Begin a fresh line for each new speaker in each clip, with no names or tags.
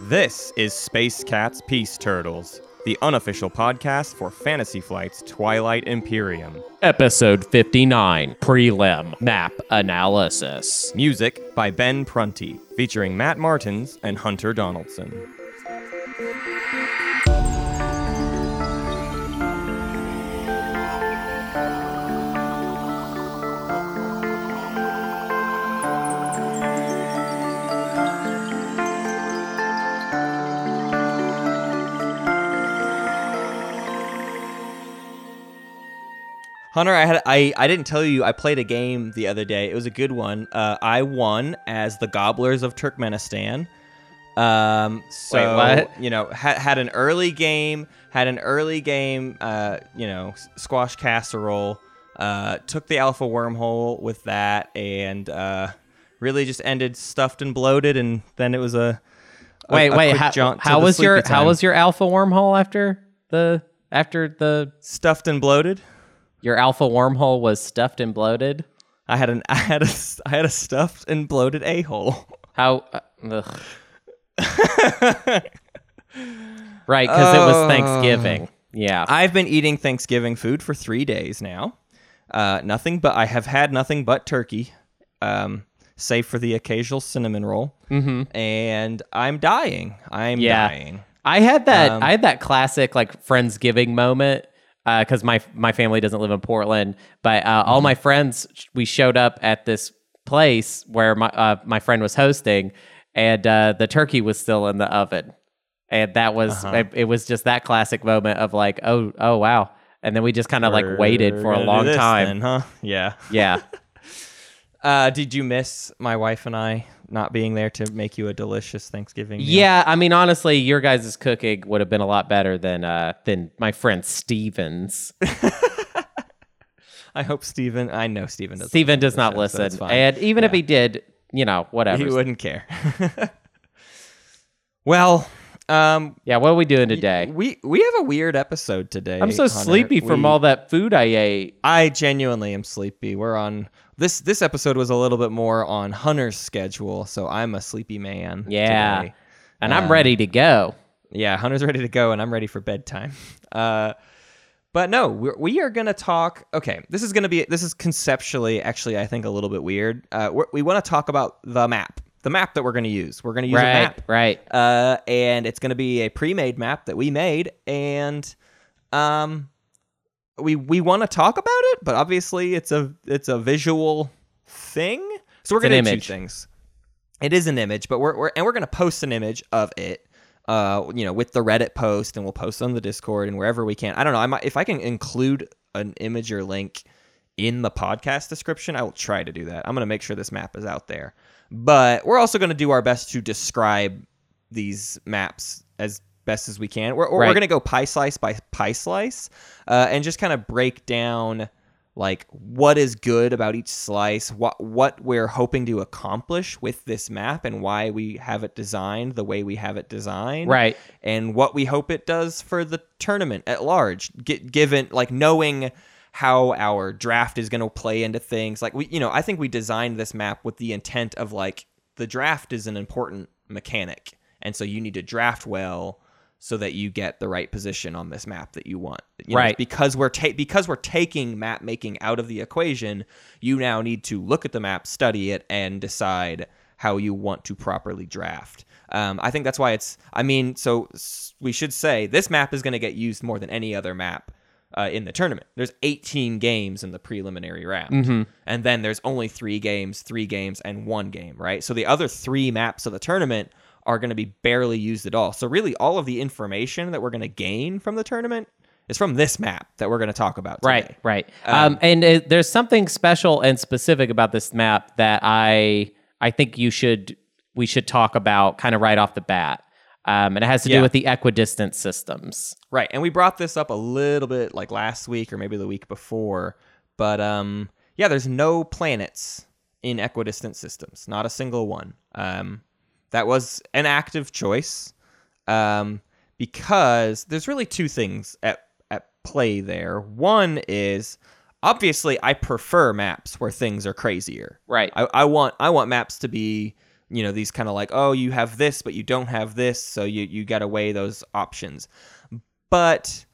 This is Space Cats Peace Turtles, the unofficial podcast for Fantasy Flight's Twilight Imperium.
Episode 59 Prelim Map Analysis.
Music by Ben Prunty, featuring Matt Martins and Hunter Donaldson. Hunter, I had I, I didn't tell you I played a game the other day. It was a good one. Uh, I won as the Gobblers of Turkmenistan. Um, so
Wait, what?
you know had had an early game, had an early game. Uh, you know, squash casserole. Uh, took the alpha wormhole with that, and uh, really just ended stuffed and bloated. And then it was a, a-
Wait,
a
wait. How, how was your
sleepy
how was your alpha wormhole after the after the
stuffed and bloated?
Your alpha wormhole was stuffed and bloated?
I had an I had a I had a stuffed and bloated a hole.
How? Uh, ugh. right, because it was Thanksgiving. Yeah.
I've been eating Thanksgiving food for three days now. Uh, nothing but I have had nothing but turkey, um, save for the occasional cinnamon roll. Mm-hmm. And I'm dying. I'm
Yeah.
dying.
I had that.
Um,
I had that classic like friendsgiving moment because my my family doesn't live in Portland, but uh,
Mm-hmm.
all my friends we showed up at this place where my uh, my friend was hosting, and uh, the turkey was still in the oven, and that was
Uh-huh.
it, it was just that classic moment of like oh oh wow, and then we just kind of like waited for a long time.
then, huh? Yeah.
Yeah.
Uh, did you miss my wife and I not being there to make you a delicious Thanksgiving? meal?
Yeah, I mean, honestly, your guys' cooking would have been a lot better than uh, than my friend Steven's.
I hope Steven. I know Steven doesn't.
Steven does not
show,
listen.
fine.
And even if he did, you know, whatever.
he wouldn't care. well, um,
Yeah, what are we doing today?
We we have a weird episode today.
I'm so
Hunter.
sleepy from
We-
all that food I ate.
I genuinely am sleepy. We're on this this episode was a little bit more on Hunter's schedule, so I'm a sleepy man.
Yeah.
today.
And I'm ready to go.
Yeah, Hunter's ready to go, and I'm ready for bedtime. Uh, but no, we're, we are gonna talk. Okay, this is gonna be this is conceptually actually I think a little bit weird. Uh, we want to talk about the map, the map that we're gonna use. We're gonna use a map.
right.
uh, and it's going to be a pre-made map that we made, and um, we we want to talk about it, but obviously it's a it's a visual thing, so we're going to do two things. It is an image, but we're, we're and we're going to post an image of it. Uh, you know, with the Reddit post, and we'll post on the Discord and wherever we can. I don't know. I might if I can include an image or link in the podcast description, I will try to do that. I'm going to make sure this map is out there. But we're also going to do our best to describe these maps as best as we can. We're, we're going to go pie slice by pie slice uh, and just kind of break down like what is good about each slice, what what we're hoping to accomplish with this map, and why we have it designed the way we have it designed
Right.
and what we hope it does for the tournament at large. G- given like knowing how our draft is going to play into things, like we, you know, I think we designed this map with the intent of like the draft is an important mechanic, and so you need to draft well so that you get the right position on this map that you want. You know,
Right.
because we're ta- because we're taking map making out of the equation, you now need to look at the map, study it, and decide how you want to properly draft. Um, I think that's why it's. I mean, so we should say this map is going to get used more than any other map uh, in the tournament. There's 18 games in the preliminary round, and then there's only three games, three games, and one game. Right. So the other three maps of the tournament are going to be barely used at all. So really, all of the information that we're going to gain from the tournament is from this map that we're going to talk about. Today.
Right, right. Um, and uh, there's something special and specific about this map that I I think you should we should talk about kind of right off the bat. Um, and it has to
Yeah.
do with the equidistant systems.
Right. And we brought this up a little bit like last week or maybe the week before. But um yeah, there's no planets in equidistant systems. Not a single one. Um that was an active choice. Um because there's really two things at at play there. One is obviously I prefer maps where things are crazier.
Right.
I, I want I want maps to be you know these kind of like oh you have this but you don't have this so you you got to weigh those options. But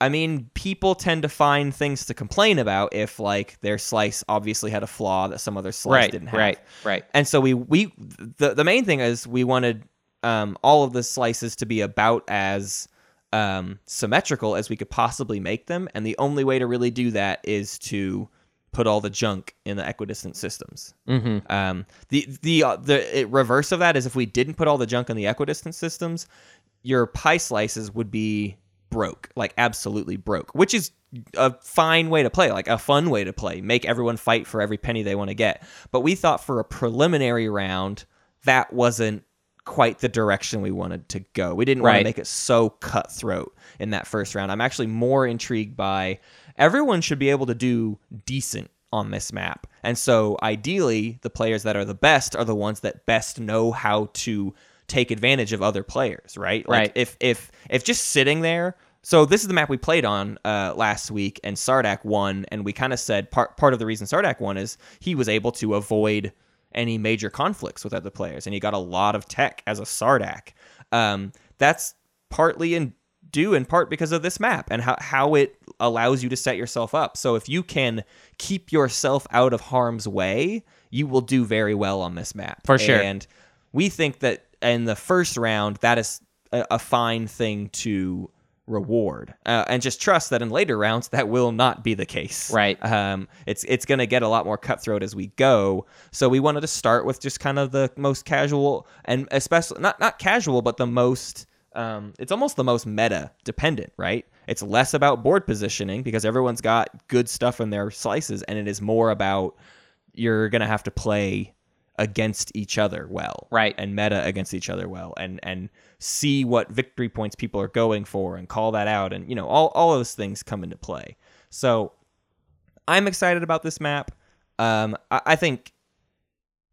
I mean, people tend to find things to complain about if like their slice obviously had a flaw that some other slice
right.
didn't have.
Right. Right.
And so we we the the main thing is we wanted um, all of the slices to be about as um, symmetrical as we could possibly make them, and the only way to really do that is to put all the junk in the equidistant systems.
Mm-hmm.
Um, the the uh, the it, reverse of that is if we didn't put all the junk in the equidistant systems, your pie slices would be broke, like absolutely broke, which is a fine way to play, like a fun way to play. Make everyone fight for every penny they want to get. But we thought for a preliminary round, that wasn't quite the direction we wanted to go. We didn't want to make it so cutthroat in that first round. I'm actually more intrigued by everyone should be able to do decent on this map. And so ideally, the players that are the best are the ones that best know how to take advantage of other players, right? Like
Right.
if if if just sitting there so this is the map we played on uh, last week, and Sardak won. And we kind of said part part of the reason Sardak won is he was able to avoid any major conflicts with other players, and he got a lot of tech as a Sardak. Um, that's partly in due in part because of this map and how, how it allows you to set yourself up. So if you can keep yourself out of harm's way, you will do very well on this map.
For sure.
And we think that in the first round, that is a, a fine thing to reward, uh, and just trust that in later rounds that will not be the case.
Right.
Um, it's it's going to get a lot more cutthroat as we go. So we wanted to start with just kind of the most casual and especially not not casual, but the most. Um, it's almost the most meta dependent, right? It's less about board positioning because everyone's got good stuff in their slices, and it is more about you're gonna have to play against each other well,
Right.
And meta against each other well, and and see what victory points people are going for, and call that out, and you know all all those things come into play. So I'm excited about this map. Um, I, I think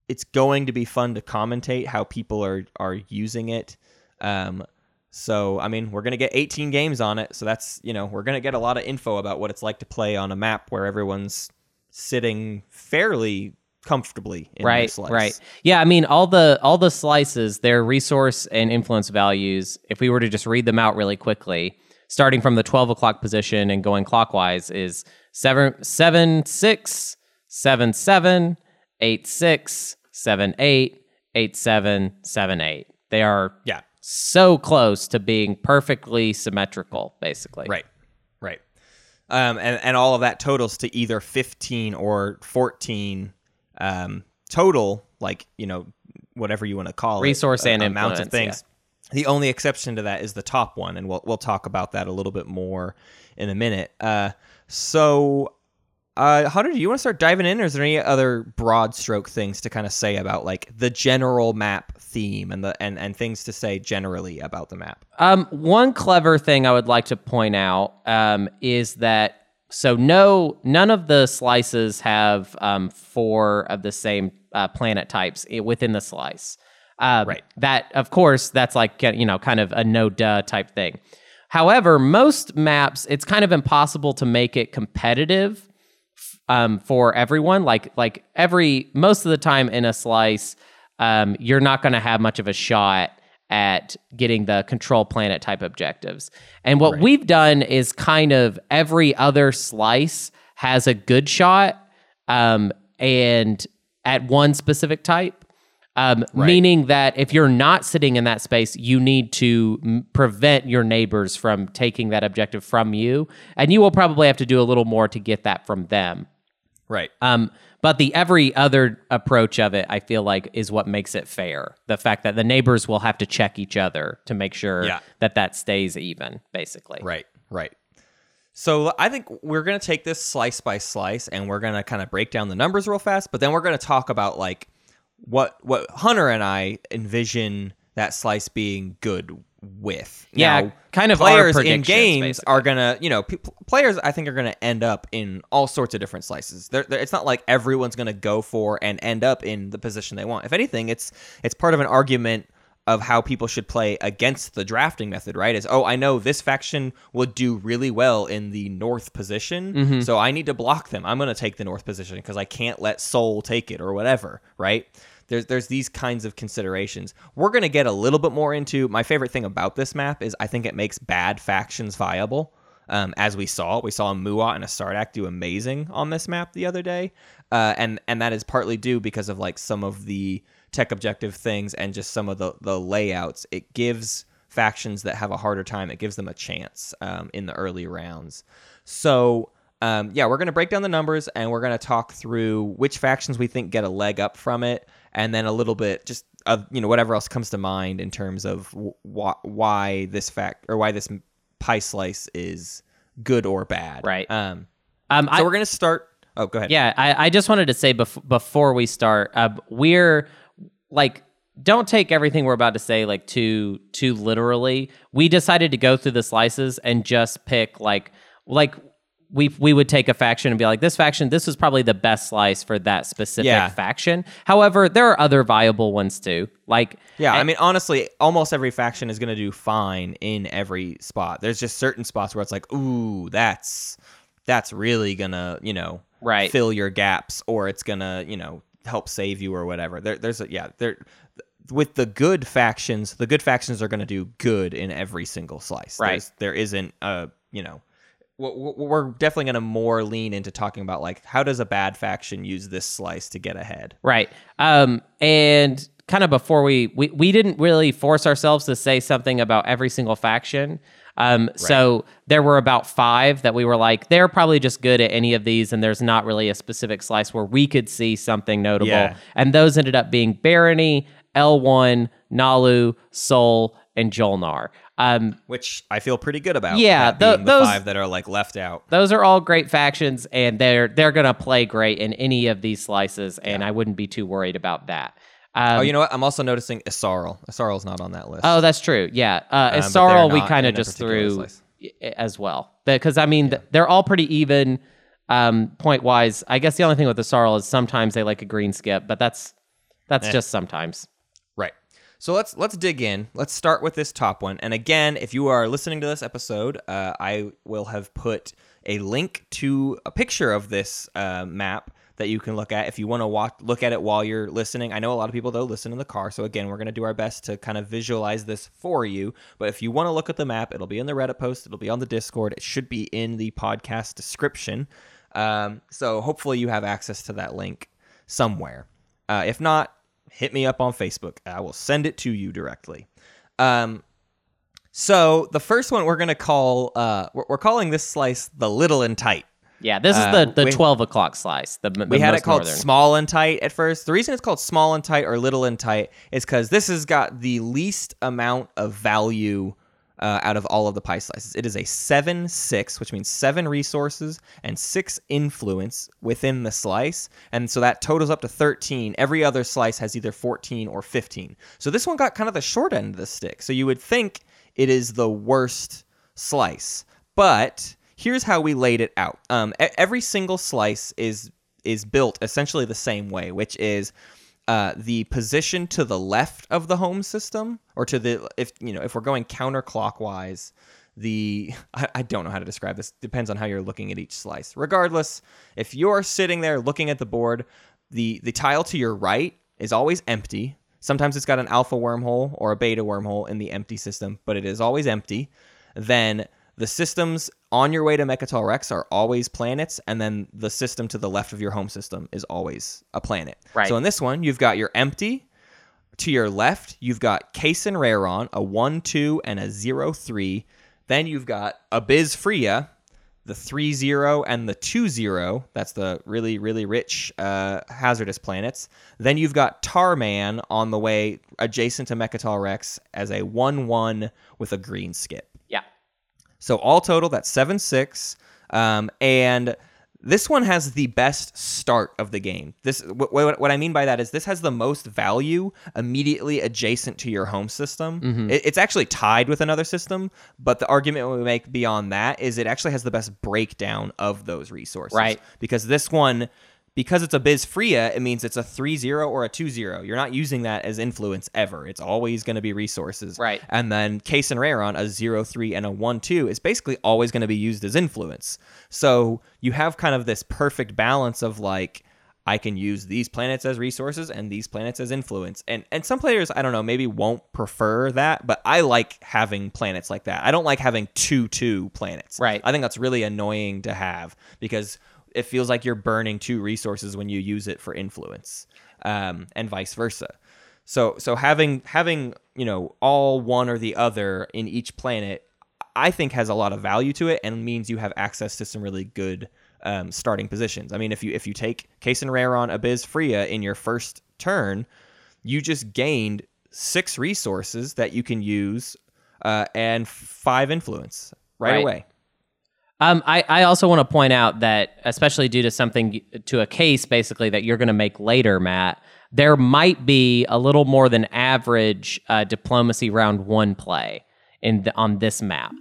it's going to be fun to commentate how people are are using it. Um, so I mean, we're gonna get 18 games on it, so that's you know we're gonna get a lot of info about what it's like to play on a map where everyone's sitting fairly comfortably
right
slice.
right yeah i mean all the all the slices their resource and influence values if we were to just read them out really quickly starting from the 12 o'clock position and going clockwise is 7 7 6 7 7 8 6 7 8 8 7 7 8 they are
Yeah.
So close to being perfectly symmetrical basically
Right. Right. Um, and, and all of that totals to either 15 or 14 um, total, like, you know, whatever you want to call
Resource
it.
Resource and
amount of
influence,
things. The only exception to that is the top one, and we'll, we'll talk about that a little bit more in a minute. Uh, so, uh, Hunter, do you want to start diving in, or is there any other broad stroke things to kind of say about like the general map theme and the and, and things to say generally about the map?
Um, one clever thing I would like to point out um, is that so no, none of the slices have um, four of the same uh, planet types within the slice. Uh,
Right.
That, of course, that's like you know, kind of a no duh type thing. However, most maps, it's kind of impossible to make it competitive um, for everyone. Like like every most of the time in a slice, um, you're not going to have much of a shot at getting the control planet type objectives. And what we've done is kind of every other slice has a good shot, um, and at one specific type. Um, Meaning that if you're not sitting in that space, you need to m- prevent your neighbors from taking that objective from you, and you will probably have to do a little more to get that from them.
Right.
Um, but the every other approach of it, I feel like, is what makes it fair. The fact that the neighbors will have to check each other to make sure
Yeah.
that that stays even, basically.
Right, right. So I think we're gonna take this slice by slice, and we're gonna kind of break down the numbers real fast. But then we're gonna talk about like what what Hunter and I envision that slice being good with.
Yeah,
Now,
kind of our
players in games
basically.
are gonna you know pe- players I think are gonna end up in all sorts of different slices. They're, they're- it's not like everyone's gonna go for and end up in the position they want. If anything, it's it's part of an argument of how people should play against the drafting method, right? Is oh, I know this faction would do really well in the north position, mm-hmm. so I need to block them. I'm going to take the north position because I can't let Sol take it or whatever, right? There's there's these kinds of considerations. We're going to get a little bit more into my favorite thing about this map is I think it makes bad factions viable. Um, as we saw, we saw a Muaat and a Sardak do amazing on this map the other day, uh, and and that is partly due because of like some of the tech objective things and just some of the the layouts. It gives factions that have a harder time. It gives them a chance um, in the early rounds. So um, yeah, we're gonna break down the numbers and we're gonna talk through which factions we think get a leg up from it, and then a little bit just of you know whatever else comes to mind in terms of wh- why this fact or why this pie slice is good or bad.
Right.
Um.
Um,
So
I,
we're gonna start. Oh, go ahead.
Yeah, I, I just wanted to say bef- before we start, uh, we're like, don't take everything we're about to say like too too literally. We decided to go through the slices and just pick like like we we would take a faction and be like, this faction, this is probably the best slice for that specific
Yeah.
faction. However, there are other viable ones too. Like
Yeah, I eh, mean, honestly, almost every faction is going to do fine in every spot. There's just certain spots where it's like, ooh, that's that's really gonna, you know,
Right.
fill your gaps, or it's gonna, you know, help save you or whatever. There, there's a yeah, there with the good factions, the good factions are going to do good in every single slice.
Right.
There's, there isn't a, you know, we're definitely going to more lean into talking about like how does a bad faction use this slice to get ahead.
Right. Um, and kind of before we, we we didn't really force ourselves to say something about every single faction. Um, so there were about five that we were like, they're probably just good at any of these, and there's not really a specific slice where we could see something notable.
Yeah.
And those ended up being Barony, L1, Naalu, Sol, and Jol-Nar. Um,
which I feel pretty good about.
Yeah,
being the
those-
five that are like left out.
those are all great factions, and they're they're gonna play great in any of these slices, and I wouldn't be too worried about that. Um,
oh, you know what? I'm also noticing Yssaril. Yssaril's not on that list.
Oh, that's true. Yeah, uh,
Um,
Yssaril
they're
we kind of just threw
slice.
as well because I mean th- they're all pretty even um, point wise. I guess the only thing with Yssaril is sometimes they like a green skip, but that's that's
Eh.
just sometimes.
So let's let's dig in. Let's start with this top one. And again, if you are listening to this episode, uh, I will have put a link to a picture of this uh, map that you can look at if you want to watch look at it while you're listening. I know a lot of people though listen in the car, so again, we're going to do our best to kind of visualize this for you. But if you want to look at the map, it'll be in the Reddit post, it'll be on the Discord, it should be in the podcast description. Um, so hopefully you have access to that link somewhere. Uh, if not, hit me up on Facebook. I will send it to you directly. Um, so the first one we're gonna call uh, we're, calling this slice the little and tight.
Yeah, this is
Uh,
the the
we-
twelve o'clock slice. The, the
We had it called
northern.
small and tight at first. The reason it's called small and tight or little and tight is because this has got the least amount of value uh, out of all of the pie slices. It is a seven six, which means seven resources and six influence within the slice, and so that totals up to thirteen. Every other slice has either fourteen or fifteen. So this one got kind of the short end of the stick. So you would think it is the worst slice, but here's how we laid it out. Um, every single slice is is built essentially the same way, which is uh, the position to the left of the home system, or to the if you know if we're going counterclockwise. The I, I don't know how to describe this. Depends on how you're looking at each slice. Regardless, if you're sitting there looking at the board, the the tile to your right is always empty. Sometimes it's got an alpha wormhole or a beta wormhole in the empty system, but it is always empty. Then the systems on your way to Mecatol Rex are always planets, and then the system to the left of your home system is always a planet.
Right.
So in this one, you've got your empty. To your left, you've got Qucen'n Rarron, a 1 2 and a 0 3. Then you've got Abyz Fria, the 3 0 and the 2 0. That's the really, really rich uh, hazardous planets. Then you've got Tar'Mann on the way adjacent to Mecatol Rex as a 1 1 with a green skip.
Yeah.
So all total, that's seven six. Um, and this one has the best start of the game. This what, what, what I mean by that is this has the most value immediately adjacent to your home system. It- it's actually tied with another system, but the argument we make beyond that is it actually has the best breakdown of those resources.
Right.
Because this one because it's Abyz Fria, it means it's a 3-0 or a 2-0. You're not using that as influence ever. It's always going to be resources.
Right.
And then Case and Rarron, a 0-3 and a 1-2, is basically always going to be used as influence. So you have kind of this perfect balance of like I can use these planets as resources and these planets as influence. And and some players, I don't know, maybe won't prefer that, but I like having planets like that. I don't like having two two planets.
Right.
I think that's really annoying to have because it feels like you're burning two resources when you use it for influence, um, and vice versa. So so having having you know all one or the other in each planet, I think has a lot of value to it and means you have access to some really good um, starting positions. I mean, if you if you take Case and Rarron, Abyz, Fria in your first turn, you just gained six resources that you can use uh, and five influence right,
Right.
away.
Um, I, I also want to point out that, especially due to something, to a case basically that you're going to make later, Matt, there might be a little more than average uh, diplomacy round one play in the, on this map.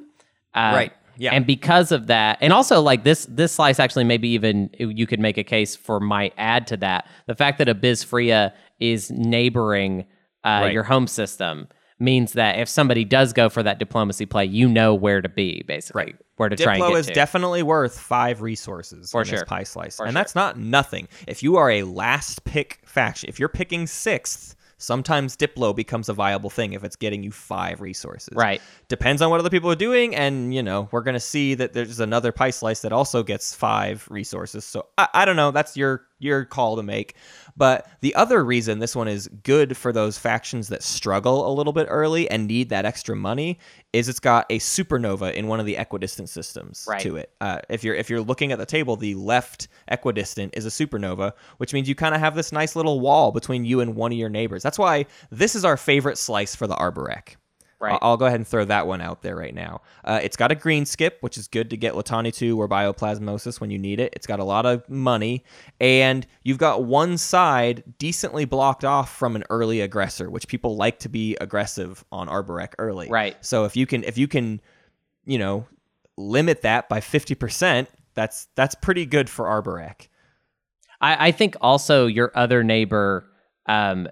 Uh,
Right. Yeah.
And because of that, and also like this this slice actually maybe even you could make a case for might add to that the fact that Abyz Fria is neighboring uh,
Right.
your home system means that if somebody does go for that diplomacy play, you know where to be basically,
Right.
Where to try and
Diplo
get
is
to.
definitely worth five resources
For sure.
pie slice,
For
and
sure.
that's not nothing. If you are a last pick faction, if you're picking sixth, sometimes Diplo becomes a viable thing if it's getting you five resources.
Right.
Depends on what other people are doing, and you know we're gonna see that there's another pie slice that also gets five resources. So I, I don't know. That's your your call to make. But the other reason this one is good for those factions that struggle a little bit early and need that extra money is it's got a supernova in one of the equidistant systems
Right.
to it. Uh, if you're if you're looking at the table, the left equidistant is a supernova, which means you kind of have this nice little wall between you and one of your neighbors. That's why this is our favorite slice for the Arborec.
Right.
I'll, go ahead and throw that one out there right now. Uh, it's got a green skip, which is good to get Letani 2 or Bioplasmosis when you need it. It's got a lot of money, and you've got one side decently blocked off from an early aggressor, which people like to be aggressive on Arborec early.
Right.
So if you can, if you can, you know, limit that by fifty percent, that's that's pretty good for Arborec.
I, I think also your other neighbor, um,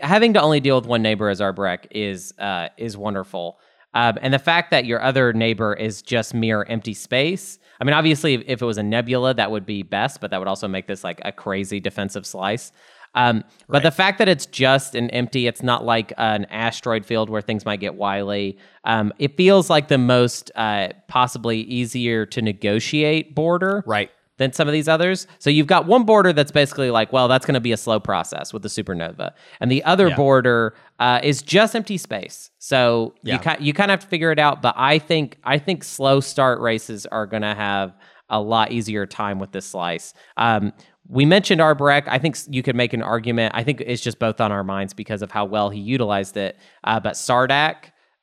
having to only deal with one neighbor as Arborec is uh, is wonderful. Um, and the fact that your other neighbor is just mere empty space. I mean, obviously, if, if it was a nebula, that would be best, but that would also make this like a crazy defensive slice. Um, but the fact that it's just an empty, it's not like an asteroid field where things might get wily. Um, it feels like the most uh, possibly easier to negotiate border
Right.
Than some of these others. So you've got one border that's basically like, well, that's going to be a slow process with the supernova, and the other
Yeah.
border uh, is just empty space. So you
Yeah.
you kind of have to figure it out. But I think I think slow start races are going to have a lot easier time with this slice. Um, we mentioned Arborec. I think you could make an argument. I think it's just both on our minds because of how well he utilized it. Uh, but Sardak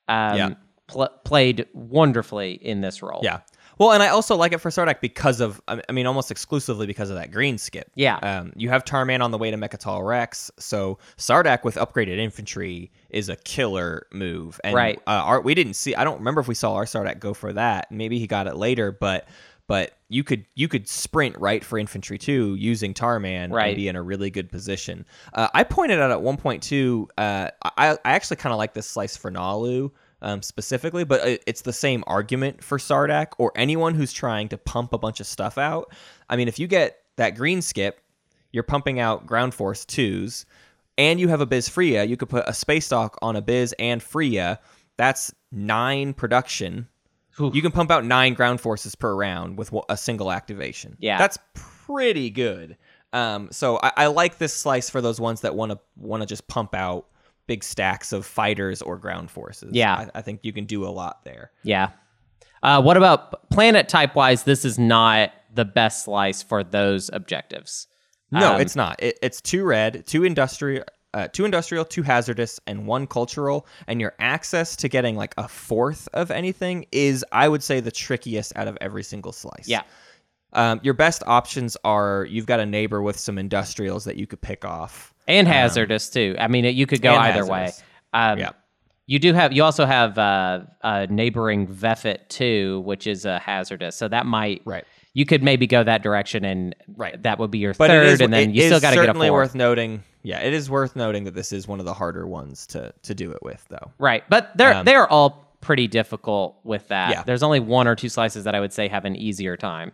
um,
Yeah.
pl- played wonderfully in this role.
Yeah. Well, and I also like it for Sardak because of, I mean, almost exclusively because of that green skip.
Yeah.
Um, you have Tar'Mann on the way to Mecatol Rex, so Sardak with upgraded infantry is a killer move. And,
Right.
Uh, our, we didn't see. I don't remember if we saw our Sardak go for that. Maybe he got it later, but but you could you could sprint right for infantry too using Tar'Mann
Right.
and be in a really good position. Uh, I pointed out at one point too. Uh, I I actually kind of like this slice for Naalu um, specifically, but it, it's the same argument for Sardak or anyone who's trying to pump a bunch of stuff out. I mean, if you get that green skip, you're pumping out ground force twos, and you have Abyz Fria, you could put a space dock on Abyz and Fria. That's nine production. You can pump out nine ground forces per round with a single activation.
Yeah.
that's pretty good. Um, so I, I like this slice for those ones that want to want to just pump out big stacks of fighters or ground forces.
Yeah.
I, I think you can do a lot there.
Yeah. Uh, what about planet type wise? This is not the best slice for those objectives.
No,
Um,
it's not. It, it's two red, two industrial, uh, two industrial, two hazardous, and one cultural. And your access to getting like a fourth of anything is, I would say, the trickiest out of every single slice.
Yeah.
Um, your best options are you've got a neighbor with some industrials that you could pick off.
And hazardous too. I mean, you could go either way. Um,
Yeah.
You do have. You also have uh, uh, neighboring Vefut too, which is a hazardous. So that might
Right.
you could maybe go that direction, and
Right.
that would be your
But
third,
is,
and then you still got to get a
certainly worth noting. Yeah, it is worth noting that this is one of the harder ones to to do it with, though.
Right. But they're
Um,
they're all pretty difficult with that.
Yeah.
There's only one or two slices that I would say have an easier time.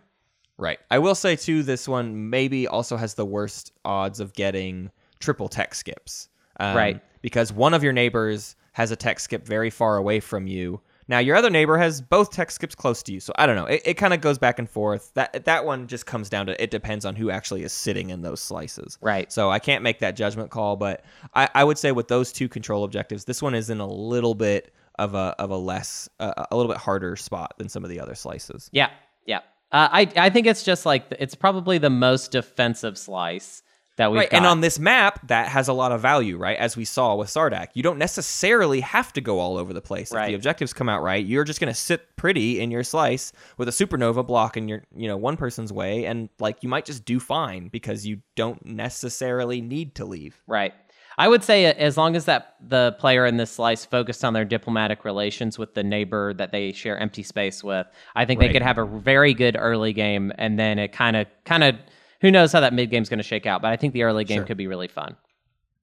Right. I will say too, this one maybe also has the worst odds of getting triple tech skips. Um,
Right.
Because one of your neighbors has a tech skip very far away from you. Now your other neighbor has both tech skips close to you. So I don't know. It, it kind of goes back and forth. That that one just comes down to it depends on who actually is sitting in those slices.
Right.
So I can't make that judgment call, but I, I would say with those two control objectives, this one is in a little bit of a of a less uh, a little bit harder spot than some of the other slices.
Yeah. Yeah. Uh, I I think it's just like it's probably the most defensive slice that we've
Right,
got.
and on this map, that has a lot of value, right? As we saw with Sardak, you don't necessarily have to go all over the place. If the objectives come out right, you're just going to sit pretty in your slice with a supernova block in your, you know, one person's way, and like you might just do fine because you don't necessarily need to leave.
Right. I would say uh, as long as that the player in this slice focused on their diplomatic relations with the neighbor that they share empty space with, I think they could have a very good early game, and then it kind of kind of who knows how that mid game's going to shake out. But I think the early game
Sure.
could be really fun.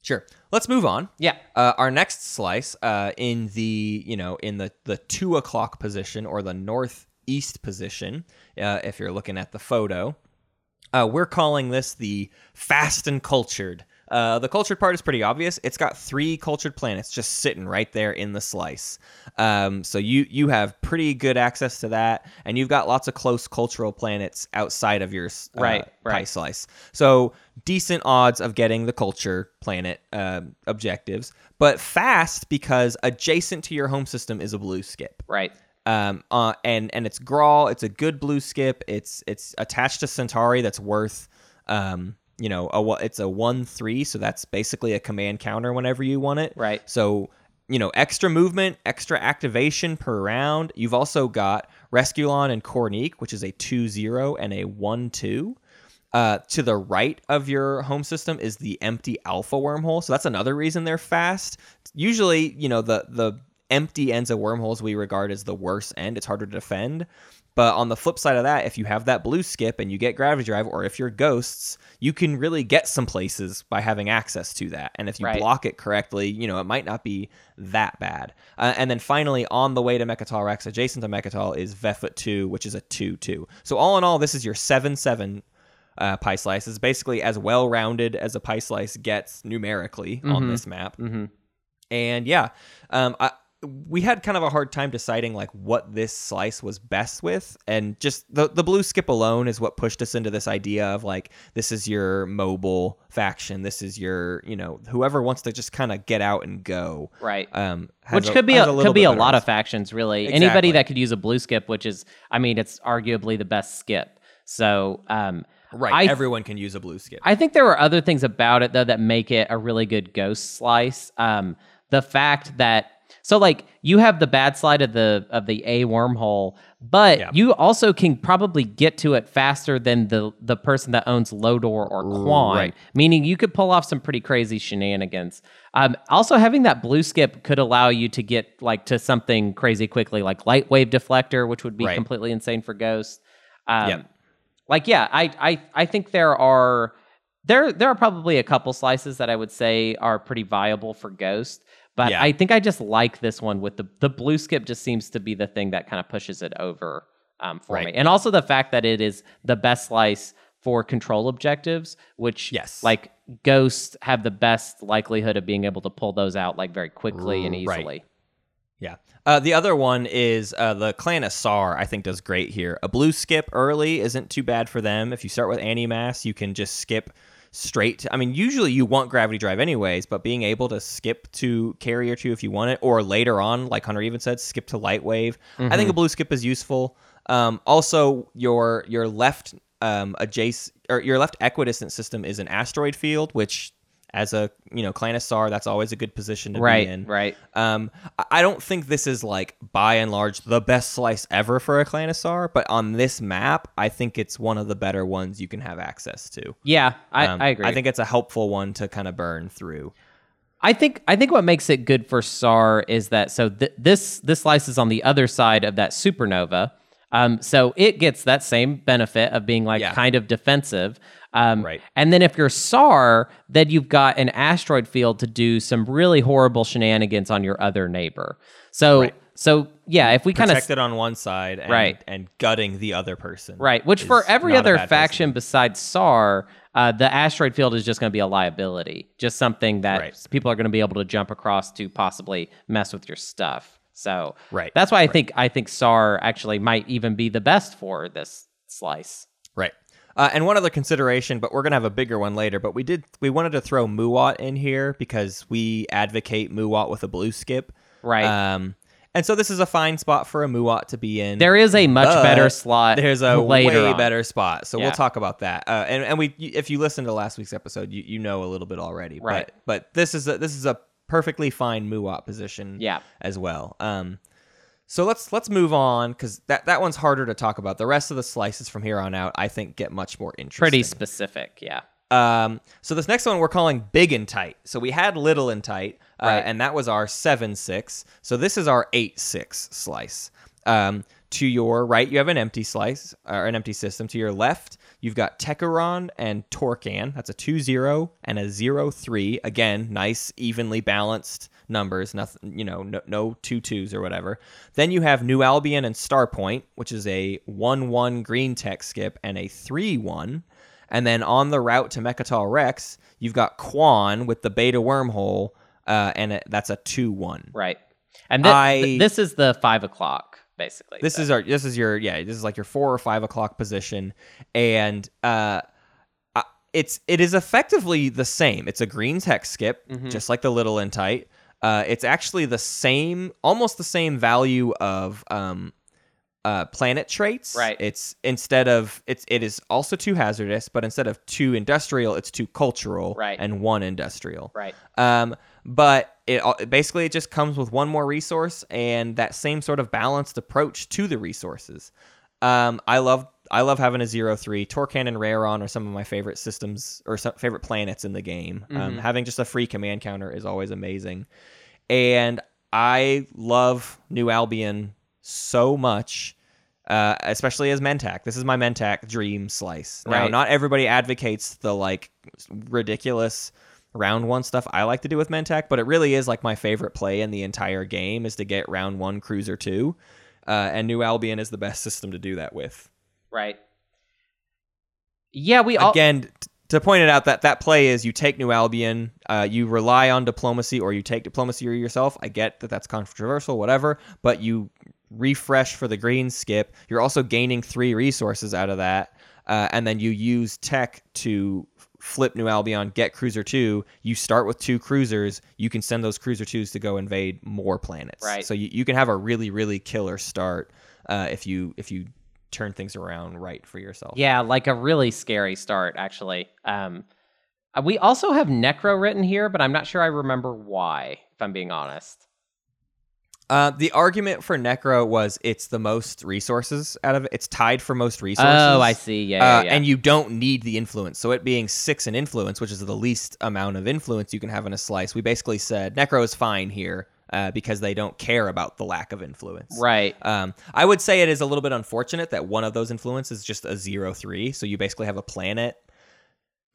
Sure. Let's move on.
Yeah.
Uh, our next slice, uh, in the you know in the the two o'clock position or the northeast position, uh, if you're looking at the photo, uh, we're calling this the fast and cultured. Uh, the cultured part is pretty obvious. It's got three cultured planets just sitting right there in the slice. Um, so you you have pretty good access to that, and you've got lots of close cultural planets outside of your uh,
Right,
pie
right.
slice. So decent odds of getting the culture planet um, objectives, but fast because adjacent to your home system is a blue skip.
Right.
Um, uh, and and it's Gral. It's a good blue skip. It's it's attached to Centauri. That's worth, um, you know, a it's a one three. So that's basically a command counter whenever you want it.
Right.
So you know, extra movement, extra activation per round. You've also got Resculon and Corneeq, which is a two zero and a one two. Uh, to the right of your home system is the empty alpha wormhole. So that's another reason they're fast. Usually, you know, the the empty ends of wormholes we regard as the worst end. It's harder to defend. But on the flip side of that, if you have that blue skip and you get gravity drive, or if you're ghosts, you can really get some places by having access to that. And if you
Right.
block it correctly, you know, it might not be that bad. Uh, and then finally, on the way to Mecatol Rex, adjacent to Mecatol, is Vefut 2, which is a 2 2. So all in all, this is your 7 7 uh, pie slice. It's basically as well rounded as a pie slice gets numerically on this map.
Mm-hmm.
And yeah, um, I, we had kind of a hard time deciding like what this slice was best with, and just the the blue skip alone is what pushed us into this idea of like this is your mobile faction, this is your you know whoever wants to just kind of get out and go.
Right.
Um,
which
a-
could be
has
a, could be a lot of factions really
Exactly.
anybody that could use a blue skip which is i mean it's arguably the best skip so um
right.
I-
everyone can use a blue skip.
i think there are other things about it though that make it a really good ghost slice um the fact that so like you have the bad slide of the of the a wormhole but
Yeah.
you also can probably get to it faster than the the person that owns lodor or Quann
Right.
meaning you could pull off some pretty crazy shenanigans. Um, also, having that blue skip could allow you to get like to something crazy quickly, like light wave deflector, which would be
Right.
completely insane for Ghost. Um,
Yeah.
Like, yeah, I, I, I think there are there there are probably a couple slices that I would say are pretty viable for Ghost. But
Yeah.
I think I just like this one with the the blue skip. Just seems to be the thing that kind of pushes it over um, for
Right.
me, and also the fact that it is the best slice for control objectives, which
Yes.
like ghosts have the best likelihood of being able to pull those out like very quickly and
Right.
easily.
Yeah. Uh, the other one is uh, the Clan Asar, I think, does great here. A blue skip early isn't too bad for them. If you start with Animass, you can just skip straight. I mean, usually you want Gravity Drive anyways, but being able to skip to Carrier 2 if you want it, or later on, like Hunter even said, skip to Light Wave. I think a blue skip is useful. Um, also, your your left um, adjacent or your left equidistant system is an asteroid field, which as a you know Clan Asar, that's always a good position to
Right,
be in.
right.
Um, I- I don't think this is like by and large the best slice ever for a Clanisar, but on this map, I think it's one of the better ones you can have access to.
Yeah, I,
Um,
I agree.
I think it's a helpful one to kind of burn through.
I think I think what makes it good for Saar is that so th- this this slice is on the other side of that supernova. Um, so it gets that same benefit of being like
Yeah.
kind of defensive. Um,
Right.
And then if you're Saar, then you've got an asteroid field to do some really horrible shenanigans on your other neighbor. So
Right.
so yeah, if we kind of
Protected on one side, and,
Right.
and gutting the other person,
Right, which for every other faction besides Saar, uh, the asteroid field is just going to be a liability, just something that
Right.
people are going to be able to jump across to possibly mess with your stuff. So
Right,
that's why I think I think Saar actually might even be the best for this slice.
Uh, and one other consideration, but we're gonna have a bigger one later. But we did we wanted to throw Muaat in here because we advocate Muaat with a blue skip.
Right.
Um, and so this is a fine spot for a Muaat to be in.
there is a much better slot.
There's a
later
way
on.
better spot, so
Yeah.
we'll talk about that. Uh, and and we, if you listen to last week's episode, you, you know a little bit already.
Right.
But, but this is a, this is a perfectly fine Muaat position.
Yeah.
As well. Um, so let's let's move on because that that one's harder to talk about. The rest of the slices from here on out, I think, get much more interesting.
Pretty specific, yeah.
Um, so this next one we're calling big and tight. So we had little and tight, uh,
Right.
and that was our seven six. So this is our eight six slice. Um, to your right, you have an empty slice or an empty system. To your left, you've got Tequ'ran and Torkan. That's a two zero and a zero three. Again, nice, evenly balanced numbers. Nothing, you know, no, no two twos or whatever. Then you have New Albion and Starpoint, which is a one one green tech skip and a three one. And then on the route to Mecatol Rex, you've got Quan with the beta wormhole, uh, and it, that's a two one.
Right. And thi-
I-
th- this is the five o'clock, basically.
This
So-
is our this is your yeah this is like your four or five o'clock position, and uh, uh, it's it is effectively the same. It's a green tech skip,
Mm-hmm.
just like the little and tight. Uh, it's actually the same, almost the same value of um, uh, planet traits.
Right.
It's instead of it's it is also two hazardous, but instead of two industrial, it's two cultural
Right.
and one industrial.
right.
Um, but it al- basically it just comes with one more resource and that same sort of balanced approach to the resources. Um, I love I love having a zero three. Torkan and Rarron are some of my favorite systems or some favorite planets in the game. Um, having just a free command counter is always amazing, and I love New Albion so much. Uh, especially as Mentak. This is my Mentak dream slice. Now,
Right.
not everybody advocates the like ridiculous round one stuff I like to do with Mentak, but it really is like my favorite play in the entire game is to get round one cruiser two. Uh, and New Albion is the best system to do that with.
Right. Yeah, we all
Again, t- to point it out that that play is you take New Albion, uh, you rely on diplomacy, or you take diplomacy yourself. I get that that's controversial, whatever, but you refresh for the green skip. You're also gaining three resources out of that, uh, and then you use tech to flip New Albion, get cruiser two. You start with two cruisers. You can send those cruiser twos to go invade more planets.
Right.
So you, you can have a really really killer start uh, if you if you turn things around right for yourself.
Yeah, like a really scary start, actually. Um, uh, we also have Nekro written here, but I'm not sure I remember why, if I'm being honest.
Uh, the argument for Nekro was it's the most resources out of it. It's tied for most resources.
Oh, I see. Yeah, yeah,
Uh,
yeah.
And you don't need the influence. So it being six in influence, which is the least amount of influence you can have in a slice, we basically said Nekro is fine here uh, because they don't care about the lack of influence.
right.
Um, I would say it is a little bit unfortunate that one of those influences is just a zero three. So you basically have a planet.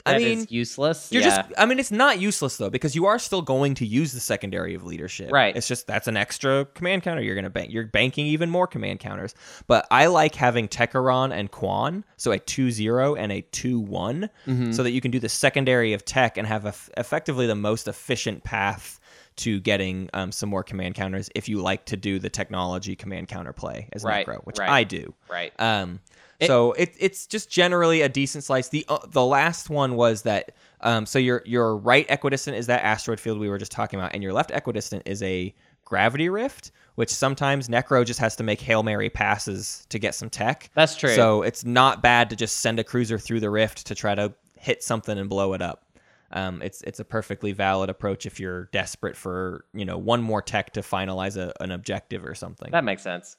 I mean,
is useless.
you're
yeah.
just I mean it's not useless though because you are still going to use the secondary of leadership.
Right.
It's just that's an extra command counter you're going to bank. You're banking even more command counters. But I like having Tequ'ran and Quann, so a 2-0 and a 2-1
Mm-hmm.
so that you can do the secondary of tech and have eff- effectively the most efficient path to getting um, some more command counters if you like to do the technology command counter play as
Right,
Nekro, which
right.
I do.
right.
Um, so it, it's just generally a decent slice. The uh, the last one was that um, so your your right equidistant is that asteroid field we were just talking about, and your left equidistant is a gravity rift, which sometimes Nekro just has to make hail mary passes to get some tech.
That's true.
So it's not bad to just send a cruiser through the rift to try to hit something and blow it up. Um, it's it's a perfectly valid approach if you're desperate for you know one more tech to finalize a, an objective or something.
that makes sense.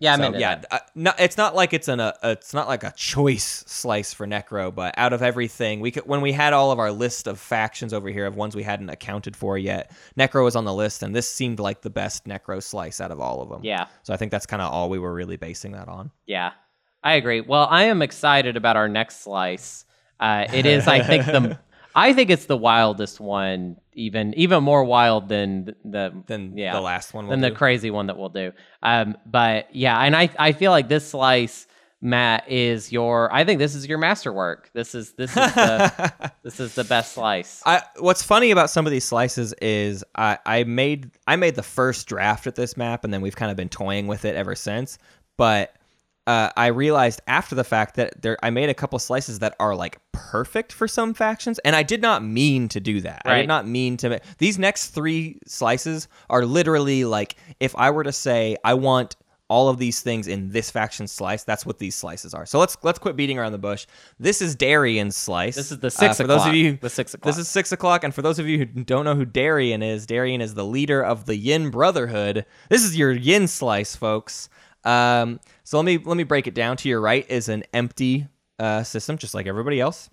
Yeah, I'm
So,
into
yeah,
that.
uh, no, it's not like it's an a, it's not like a choice slice for Nekro, but out of everything, we could when we had all of our list of factions over here of ones we hadn't accounted for yet, Nekro was on the list, and this seemed like the best Nekro slice out of all of them.
Yeah.
So I think that's kind of all we were really basing that on.
Yeah, I agree. Well, I am excited about our next slice. Uh, it is, I think, the I think it's the wildest one, even even more wild than the, the
Than
yeah
the last one.
than
we'll
the
do.
crazy one that we'll do. Um, but yeah, and I I feel like this slice. Matt is your. I think this is your masterwork. This is this is the this is the best slice.
I, what's funny about some of these slices is I, I made I made the first draft at this map, and then we've kind of been toying with it ever since. But uh, I realized after the fact that there I made a couple slices that are like perfect for some factions, and I did not mean to do that. I did not mean to. ma- These next three slices are literally like if I were to say I want all of these things in this faction slice, that's what these slices are. So let's let's quit beating around the bush. This is Darian's slice.
This is the
Uh,
six
for those of you
The six o'clock.
This is six o'clock, and for those of you who don't know who Darian is, Darian is the leader of the Yin Brotherhood. This is your Yin slice, folks. Um, so let me let me break it down. To your right is an empty uh, system, just like everybody else.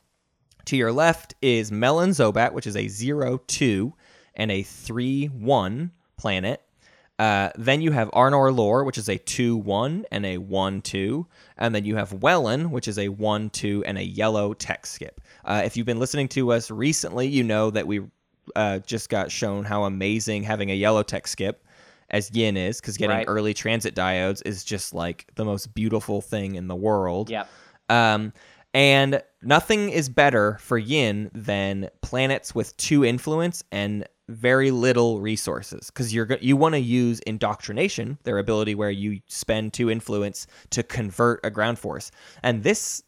To your left is Mellon Zohbat, which is a zero two and a three one planet. Uh, then you have Arnor Lor, which is a 2 1 and a 1 2. And then you have Wellon, which is a 1 2 and a yellow tech skip. Uh, if you've been listening to us recently, you know that we uh, just got shown how amazing having a yellow tech skip as Yin is, because getting
Right.
early transit diodes is just like the most beautiful thing in the world.
Yep.
Um, and nothing is better for Yin than planets with two influence and very little resources because you're you want to use indoctrination, their ability where you spend two influence to convert a ground force. And this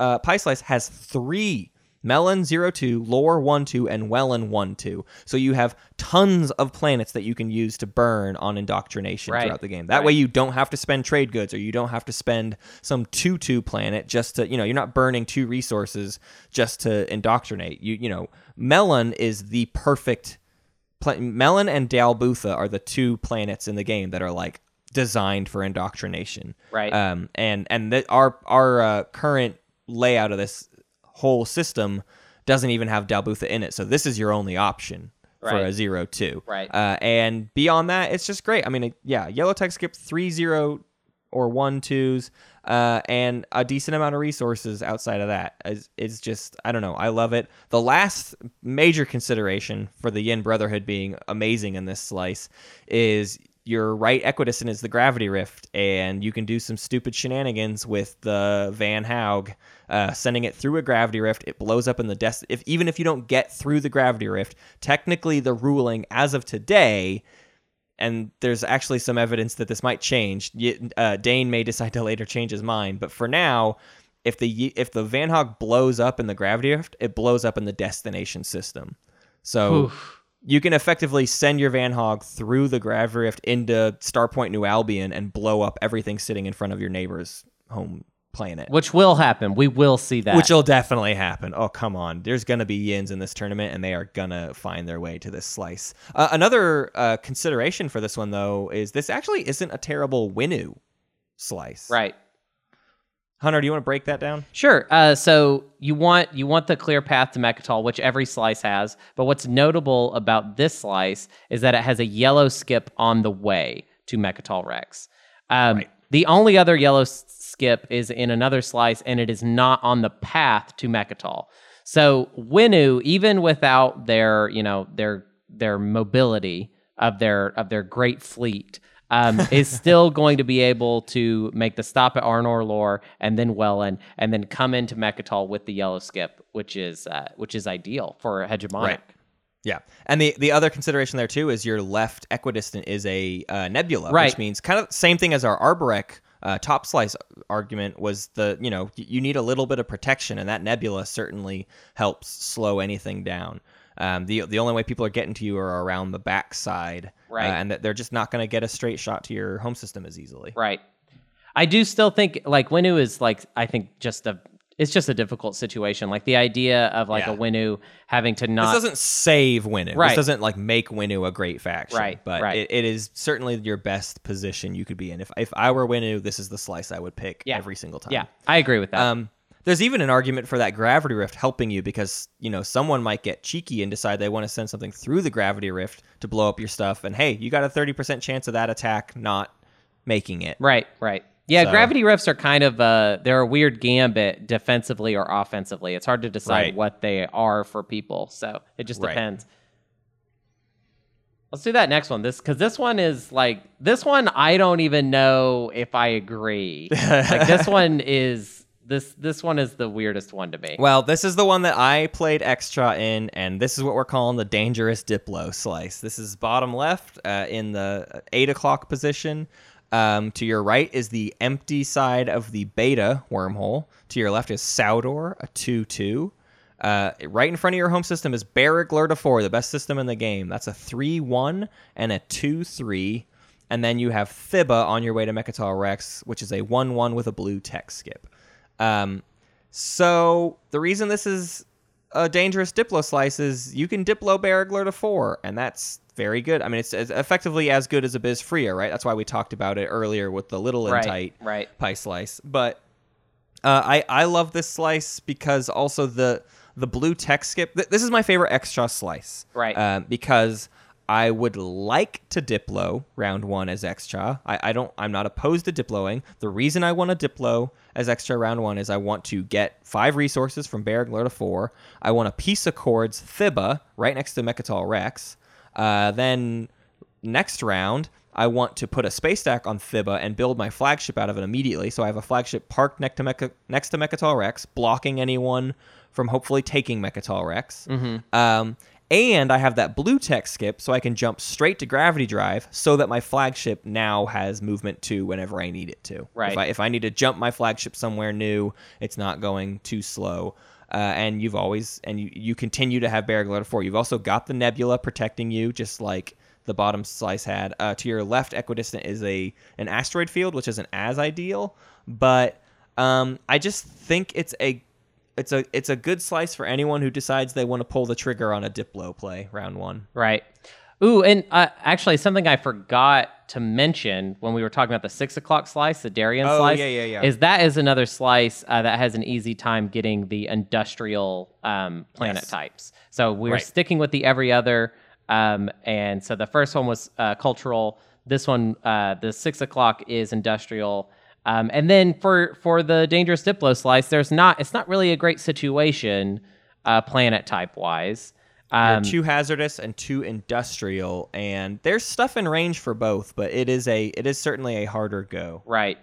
uh, Pie Slice has three. Mellon 02, Lor 1 2, and Wellon 1 2. So you have tons of planets that you can use to burn on indoctrination
Right.
throughout the game. That
Right.
way you don't have to spend trade goods or you don't have to spend some 2 2 planet just to, you know, you're not burning two resources just to indoctrinate. You you know, Mellon is the perfect pla- Mellon and Dal Bootha are the two planets in the game that are like designed for indoctrination.
Right.
Um and and the, our our uh, current layout of this whole system doesn't even have Dal Bootha in it. So this is your only option for a zero two.
Right.
Uh, and beyond that, it's just great. I mean, yeah, yellow tech skip three zero or one twos, uh, and a decent amount of resources outside of that. Is is just I don't know. I love it. The last major consideration for the Yin Brotherhood being amazing in this slice is your right equidistant is the gravity rift, and you can do some stupid shenanigans with the Van Hauge, uh, sending it through a gravity rift. It blows up in the des. If even if you don't get through the gravity rift, technically the ruling as of today and there's actually some evidence that this might change. Uh, Dane may decide to later change his mind, but for now, if the if the Van Hauge blows up in the gravity rift, it blows up in the destination system. So you can effectively send your Van Hauge through the gravity rift into Starpoint New Albion and blow up everything sitting in front of your neighbor's home planet.
Which will happen. We will see that.
Which will definitely happen. Oh, come on. There's going to be yins in this tournament, and they are going to find their way to this slice. Uh, another uh, consideration for this one, though, is this actually isn't a terrible Winnu slice.
right.
Hunter, do you want to break that down?
Sure. Uh, so you want you want the clear path to Mecatol, which every slice has. But what's notable about this slice is that it has a yellow skip on the way to Mecatol Rex. Um,
Right.
The only other yellow s- skip is in another slice, and it is not on the path to Mecatol. So Winnu, even without their you know their their mobility of their of their great fleet. Um, is still going to be able to make the stop at Arnor Lor and then Wellon and then come into Mecatol with the yellow skip, which is uh, which is ideal for a hegemonic.
Right. Yeah, and the the other consideration there too is your left equidistant is a uh, nebula,
Right.
which means kind of same thing as our Arborec uh, top slice argument was the you know you need a little bit of protection, and that nebula certainly helps slow anything down. Um, the the only way people are getting to you are around the backside,
Right.
uh, and that they're just not going to get a straight shot to your home system as easily.
Right. I do still think like Winnu is like I think just a it's just a difficult situation. Like the idea of like
Yeah.
a Winnu having to not This
doesn't save Winnu.
Right.
This doesn't like make Winnu a great faction.
Right,
But
right.
It, it is certainly your best position you could be in. If if I were Winnu, this is the slice I would pick
Yeah.
every single time.
Yeah, I agree with that.
Um, there's even an argument for that gravity rift helping you because you know someone might get cheeky and decide they want to send something through the gravity rift to blow up your stuff, and hey, you got a 30% chance of that attack not making it.
Right, right. Yeah,
So-
gravity rifts are kind of uh they're a weird gambit defensively or offensively. It's hard to decide
Right.
what they are for people. So it just
Right.
depends. Let's do that next one. This cuz this one is like this one I don't even know if I agree. like this one is this this one is the weirdest one to me.
Well, this is the one that I played extra in, and this is what we're calling the dangerous Diplo slice. This is bottom left uh, in the eight o'clock position. Um, to your right is the empty side of the beta wormhole. To your left is Saudor, a 2 2. Uh, right in front of your home system is Bereg Lirta 4, the best system in the game. That's a 3 1 and a 2 3. And then you have Thibah on your way to Mecatol Rex, which is a 1 1 with a blue tech skip. Um, so the reason this is a dangerous Diplo slice is you can Diplo Bereg Lirta four, and that's very good. I mean, it's, it's effectively as good as Abyz Fria, right? That's why we talked about it earlier with the little and
Right,
tight
right.
pie slice. But uh, I I love this slice because also the the blue tech skip. Th- this is my favorite extra slice,
Right.
Um, because I would like to Diplo round one as extra. I, I don't. I'm not opposed to Diploing. The reason I want to Diplo as extra round one is I want to get five resources from Bereg Lirta four. I want a piece of chords Thibah right next to Mecatol Rex. Uh, then next round, I want to put a space stack on Thibah and build my flagship out of it immediately. So I have a flagship parked next to Mecha- next to Mecatol Rex, blocking anyone from hopefully taking Mecatol Rex. Um, and I have that blue tech skip, so I can jump straight to Gravity Drive, so that my flagship now has movement two whenever I need it to.
Right.
If I, if I need to jump my flagship somewhere new, it's not going too slow. Uh, and you've always and you, you continue to have Barragler 4. You've also got the Nebula protecting you, just like the bottom slice had. Uh, to your left, equidistant is a an asteroid field, which isn't as ideal, but um, I just think it's a it's a it's a good slice for anyone who decides they want to pull the trigger on a Diplo play round one.
Right. Ooh, and uh, actually, something I forgot to mention when we were talking about the six o'clock slice, the Darien
Oh,
slice,
yeah, yeah, yeah.
is that is another slice uh, that has an easy time getting the industrial um, planet
Yes.
types. So we're
Right.
sticking with the every other, um, and so the first one was uh, cultural. This one, uh, the six o'clock, is industrial. Um, and then for for the dangerous Diplo slice, there's not it's not really a great situation, uh, planet type wise. Um,
too hazardous and too industrial, and there's stuff in range for both, but it is a it is certainly a harder go.
Right.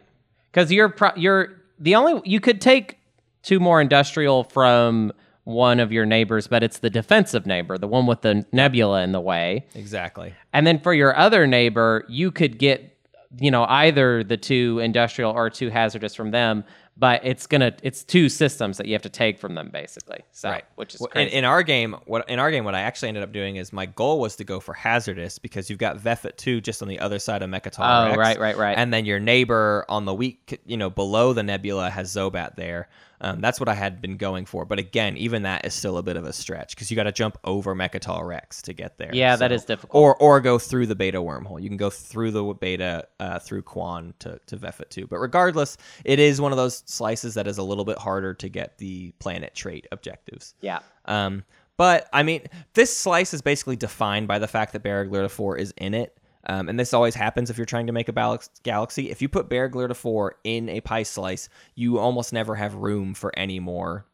Because you're pro- you're the only you could take two more industrial from one of your neighbors, but it's the defensive neighbor, the one with the nebula in the way.
Exactly.
And then for your other neighbor, you could get you know either the two industrial or two hazardous from them, but it's gonna it's two systems that you have to take from them basically. So
Right.
which is
Well, in,
crazy.
in our game, what in our game, what I actually ended up doing is my goal was to go for hazardous because you've got Vefut two just on the other side of Mecatol
Oh, right, right, right.
And then your neighbor on the weak, you know, below the nebula has Zohbat there. Um, that's what I had been going for. But again, even that is still a bit of a stretch because you got to jump over Mecatol Rex to get there.
Yeah, that is difficult.
Or or go through the beta wormhole. You can go through the beta uh, through Quann to to Vefut two. But regardless, it is one of those slices that is a little bit harder to get the planet trait objectives.
yeah.
Um, but I mean, this slice is basically defined by the fact that Barragler 4 is in it. Um, and this always happens if you're trying to make a galaxy. If you put Barragler 4 in a pie slice, you almost never have room for any more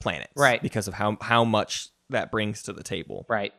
planets.
Right.
Because of how, how much that brings to the table.
Right.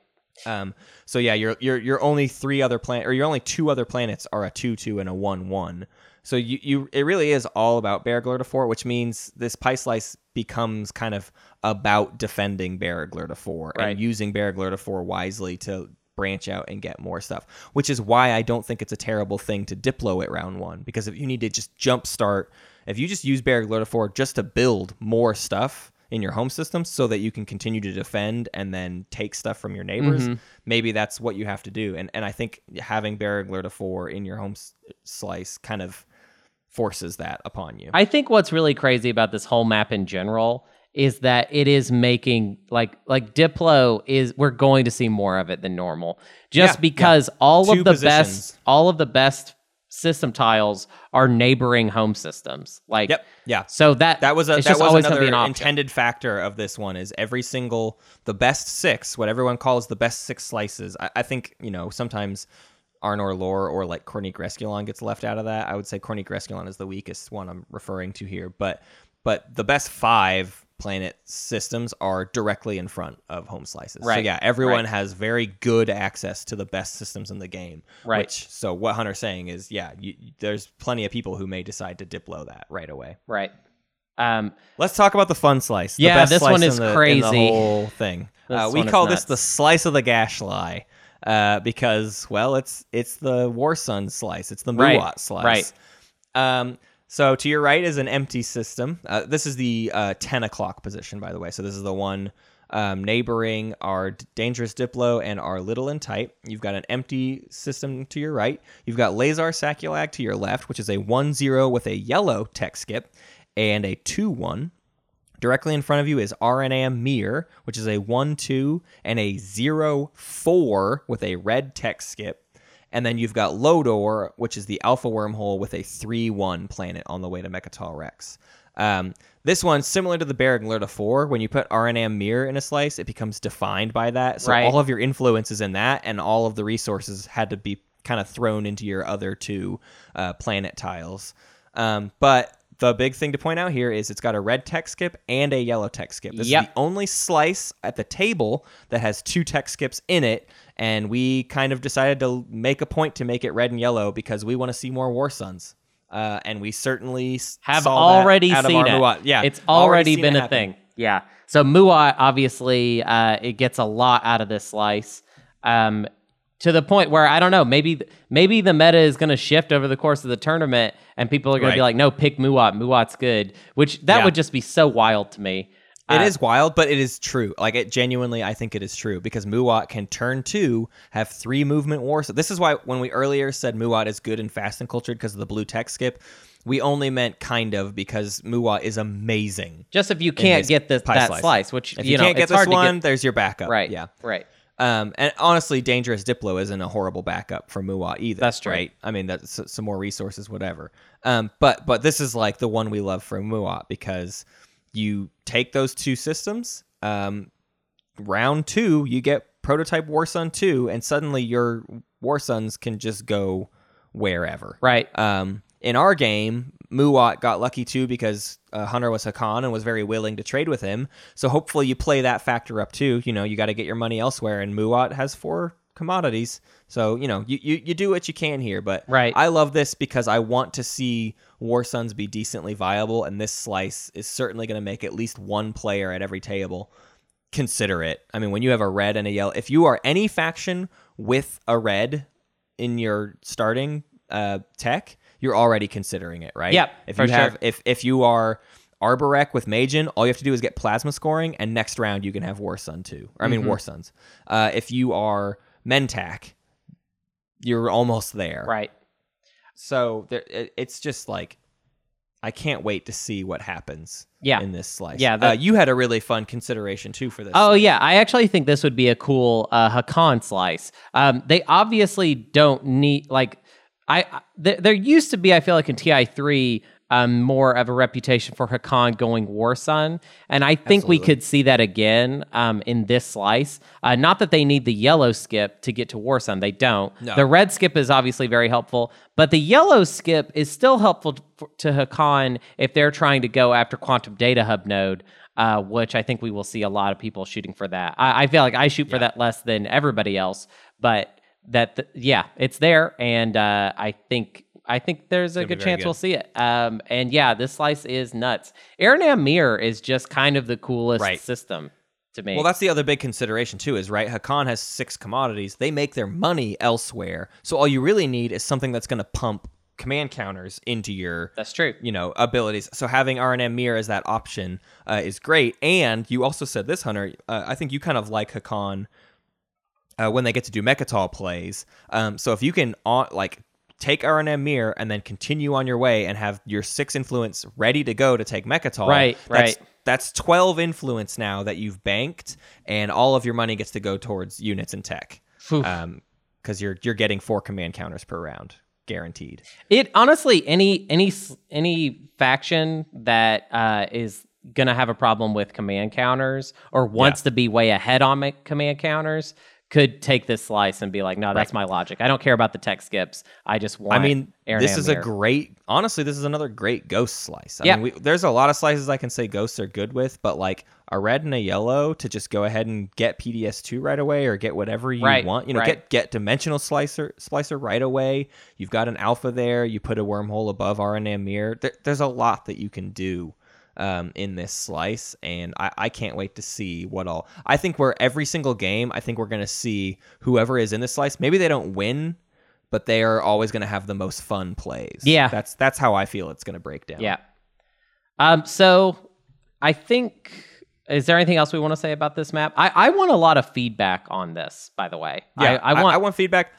Um, so yeah, your your your only three other planet or your only two other planets are a two two and a one one. So you you it really is all about Bereg Lirta four, which means this pie slice becomes kind of about defending Bereg Lirta four
Right.
and using Bereg Lirta four wisely to branch out and get more stuff. Which is why I don't think it's a terrible thing to Diplo at round one because if you need to just jump start, if you just use to four just to build more stuff in your home system so that you can continue to defend and then take stuff from your neighbors mm-hmm. maybe that's what you have to do and and i think having to four in your home s- slice kind of forces that upon you.
I think what's really crazy about this whole map in general is that it is making like like Diplo is we're going to see more of it than normal just
Yeah,
because all
Two
of the
positions.
best all of the best system tiles are neighboring home systems like
Yep. Yeah.
so that
That was a, that was another
an
intended factor of this one is every single the best six, what everyone calls the best six slices. I, I think you know sometimes Arnor Lore or like Corneeq Resculon gets left out of that. I would say Corneeq Resculon is the weakest one I'm referring to here, but but the best five planet systems are directly in front of home slices. So
Right.
yeah, everyone
Right.
has very good access to the best systems in the game.
Right.
Which so what Hunter's saying is yeah, you, there's plenty of people who may decide to diplo that right away.
right um
Let's talk about the fun slice. The
Yeah,
best
this
slice
one
in
is
the- in the
crazy.
whole thing. Uh, we call this the slice of the Gashlai, uh, because well, it's it's the War Sun slice. It's the
Right,
Muaat slice.
right.
Um, so to your right is an empty system. Uh, this is the uh, ten o'clock position, by the way. So this is the one um, neighboring our dangerous Diplo and our little and tight. You've got an empty system to your right. You've got Lazar Sakulag to your left, which is a one zero with a yellow tech skip and a two one. Directly in front of you is Arinam Meer, which is a 1 2 and a 0 4 with a red tech skip. And then you've got Lodor, which is the alpha wormhole with a 3 1 planet on the way to Mecatol Rex. Um, this one's similar to the Barrack Lerda 4. When you put Arinam Meer in a slice, it becomes defined by that. So
Right.
all of your influence is in that, and all of the resources had to be kind of thrown into your other two uh, planet tiles. Um, but the big thing to point out here is it's got a red tech skip and a yellow tech skip. This
Yep.
is the only slice at the table that has two tech skips in it, and we kind of decided to make a point to make it red and yellow because we want to see more War Suns. Uh, and we certainly
have already seen it.
Muaat. Yeah,
it's already
seen
been
it
a thing. Yeah. So Muaat obviously uh, it gets a lot out of this slice. Um, to the point where I don't know, maybe maybe the meta is going to shift over the course of the tournament, and people are going to be like, "No, pick Muaat. Muaat's good." Which that
Yeah.
would just be so wild to me.
It
Uh,
is wild, but it is true. Like it genuinely, I think it is true because Muaat can turn two, have three movement wars. So this is why when we earlier said Muaat is good and fast and cultured because of the blue tech skip, we only meant kind of because Muaat is amazing.
just if you can't get this that
slice.
slice, which
If
you,
you,
know
can't get this one,
get.
there's your backup.
Right.
Yeah.
Right.
Um, and honestly, Dangerous Diplo isn't a horrible backup for Muaat either.
That's true.
Right? I mean, that's some more resources, whatever. Um, but but this is like the one we love for Muaat because you take those two systems. Um, round two, you get prototype War Sun two, and suddenly your War Suns can just go wherever.
Right.
Um, in our game, Muaat got lucky too because uh, Hunter was Hacan and was very willing to trade with him. So hopefully you play that factor up too. You know, you got to get your money elsewhere, and Muaat has four commodities. So you know, you, you you do what you can here. But
Right.
I love this because I want to see War Suns be decently viable, and this slice is certainly going to make at least one player at every table consider it. I mean, when you have a red and a yellow, if you are any faction with a red in your starting uh, tech, you're already considering it, right?
Yep,
If you have,
sure.
if if you are Arborec with Magen, all you have to do is get plasma scoring, and next round you can have War Sun too. Or, I mean,
Mm-hmm.
War Suns. Uh, if you are Mentak, you're almost there.
Right.
So there, it, it's just like I can't wait to see what happens.
Yeah.
in this slice.
Yeah,
uh, you had a really fun consideration too for this.
Oh
slice.
yeah, I actually think this would be a cool uh, Hacan slice. Um, they obviously don't need like I I- there, there used to be I feel like in Ti three um, more of a reputation for Hacan going War Sun, and I think we could see that again um, in this slice. Uh, not that they need the yellow skip to get to War Sun, they don't.
No.
The red skip is obviously very helpful, but the yellow skip is still helpful to, to Hacan if they're trying to go after Quantum Data Hub node. Uh, which I think we will see a lot of people shooting for that. I, I feel like I shoot for that less than everybody else, but that th- yeah, it's there, and uh, I think I think there's a good chance
good.
we'll see it. Um, and yeah, this slice is nuts. Arinam Meer is just kind of the coolest
Right.
system to me.
Well, that's the other big consideration too. Is right. Hacan has six commodities. They make their money elsewhere. So all you really need is something that's going to pump command counters into your
that's true.
you know abilities. So having Arinam Meer as that option uh, is great. And you also said this, Hunter. Uh, I think you kind of like Hacan uh, when they get to do Mecatol plays. Um, so if you can uh, like take RNM Mirror and then continue on your way and have your six influence ready to go to take Mecatol.
Right,
that's,
right.
That's 12 influence now that you've banked, and all of your money gets to go towards units and tech.
Phew.
Um, because you're you're getting four command counters per round, guaranteed.
It honestly, any any any faction that uh, is gonna have a problem with command counters or wants to be way ahead on command counters could take this slice and be like, no, that's my logic. I don't care about the tech skips. I just want.
I mean,
Aaron
this is a great. Honestly, this is another great ghost slice. I
Yeah.
mean, we, there's a lot of slices I can say ghosts are good with, but like a red and a yellow to just go ahead and get PDS two right away or get whatever you
Right,
want. You know,
right.
get get dimensional slicer splicer right away. You've got an alpha there. You put a wormhole above RNA mirror. There, there's a lot that you can do. Um, in this slice, and I, I can't wait to see what all. I think we're every single game. I think we're gonna see whoever is in this slice. Maybe they don't win, but they are always going to have the most fun plays.
Yeah.
that's that's how I feel it's going to break down.
Yeah. Um. So, I think. Is there anything else we want to say about this map? I, I want a lot of feedback on this. By the way,
yeah.
I, I want.
I, want feedback.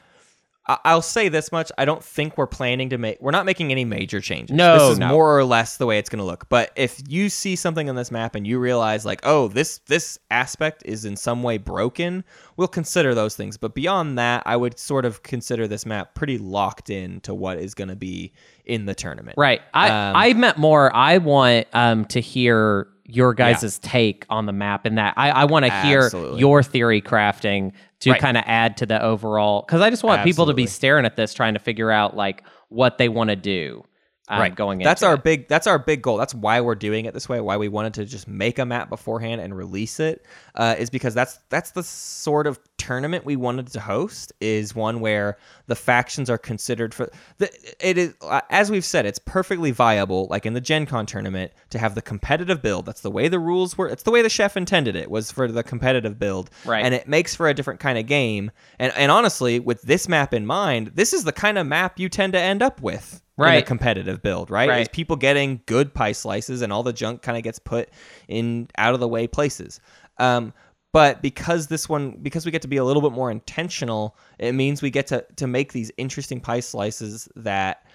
I'll say this much: I don't think we're planning to make. We're not making any major changes.
No,
this is
no.
more or less the way it's going to look. But if you see something on this map and you realize, like, oh, this this aspect is in some way broken, we'll consider those things. But beyond that, I would sort of consider this map pretty locked in to what is going to be in the tournament.
Right. I
Um,
I meant more. I want um to hear your guys' take on the map and that. I, I want to hear your theory crafting to
Right.
kind of add to the overall because I just want people to be staring at this trying to figure out like what they want to do um,
right
going
that's our
it.
big that's our big goal. That's why we're doing it this way why we wanted to just make a map beforehand and release it uh, is because that's that's the sort of tournament we wanted to host is one where the factions are considered for the it is uh, as we've said it's perfectly viable like in the gen con tournament to have the competitive build. That's the way the rules were it's the way the chef intended it was for the competitive build.
Right.
and it makes for a different kind of game. And and honestly with this map in mind this is the kind of map you tend to end up with in a competitive build, right?
Right.
Is people getting good pie slices and all the junk kind of gets put in out of the way places. Um, but because this one, because we get to be a little bit more intentional, it means we get to to make these interesting pie slices that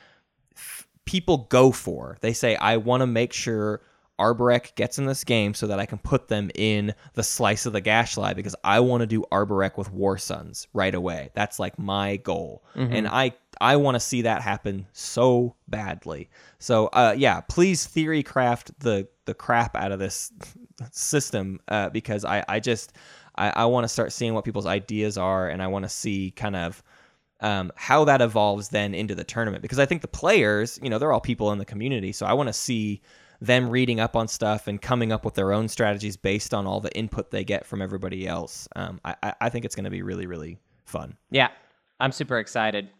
f- people go for. They say, I want to make sure Arborec gets in this game so that I can put them in the slice of the Gashlai because I want to do Arborec with War Suns right away. That's like my goal. And I I want to see that happen so badly. So uh, yeah, please theory craft the the crap out of this system uh, because I I just I, I want to start seeing what people's ideas are and I want to see kind of um, how that evolves then into the tournament because I think the players, you know, they're all people in the community, so I want to see them reading up on stuff and coming up with their own strategies based on all the input they get from everybody else. Um, I, I- I think it's going to be really, really fun.
yeah. I'm super excited.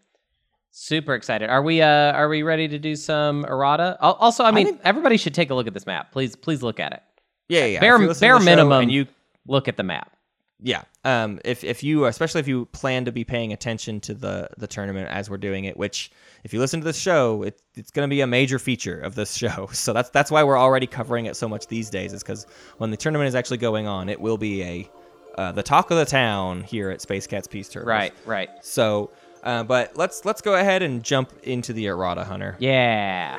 Super excited. Are we uh are we ready to do some errata? Also, I mean, everybody should take a look at this map. Please please look at it.
Yeah, yeah.
Bare
If you listen to
bare minimum
and you
look at the map.
Yeah um if if you especially if you plan to be paying attention to the the tournament as we're doing it which if you listen to this show it, it's going to be a major feature of this show so that's that's why we're already covering it so much these days is because when the tournament is actually going on it will be a uh, the talk of the town here at space cats peace turtles
Right, right.
so uh, but let's let's go ahead and jump into the errata hunter
Yeah.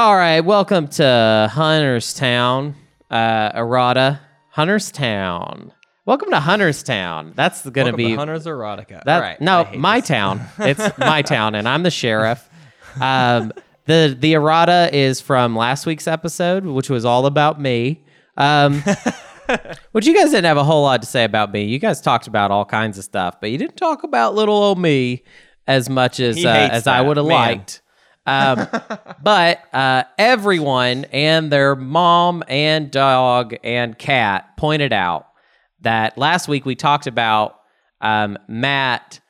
All right, welcome to Hunterstown, uh, errata, Hunterstown. Welcome to Hunterstown. That's going to be
hunter's erotica
that.
All right,
no, my
this.
town. It's my town, and I'm the sheriff. Um, the the errata is from last week's episode, which was all about me. Um, which you guys didn't have a whole lot to say about me. You guys talked about all kinds of stuff, but you didn't talk about little old me as much as uh, as I would have liked. Um, but uh, everyone and their mom and dog and cat pointed out that last week we talked about um, Matt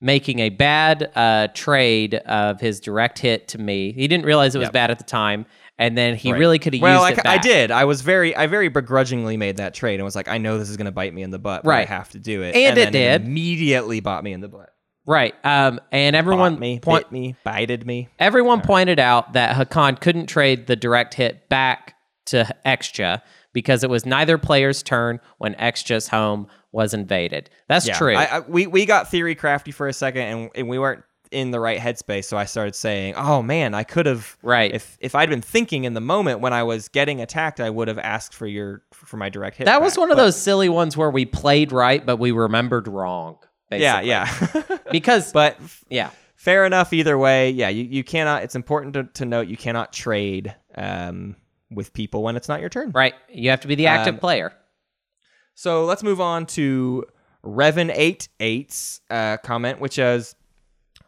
making a bad uh, trade of his direct hit to me. He didn't realize it was
Yep.
bad at the time, and then he
Right.
really could have
well,
used
I,
it.
Well,
I
did. I was very, I very begrudgingly made that trade and was like, I know this is going to bite me in the butt, but I have to do it.
And it
then
did.
immediately bought me in the butt.
Right. Um, and everyone
Bought me,
point-
bit me, bited me.
Everyone pointed out that Hacan couldn't trade the direct hit back to Xxcha because it was neither player's turn when Xxcha's home was invaded. That's
Yeah,
true.
I, I, we we got theory crafty for a second, and, and we weren't in the right headspace. So I started saying, "Oh man, I could have
Right.
if if I'd been thinking in the moment when I was getting attacked, I would have asked for your for my direct hit."
that was
back."
one of
But-
those silly ones where we played right, but we remembered wrong.
Yeah,
basically.
yeah.
Because,
but
yeah.
fair enough either way. Yeah, you, you cannot. It's important to, to note you cannot trade um, with people when it's not your turn.
Right. You have to be the active
Um,
player.
So let's move on to Revan88's uh, comment, which is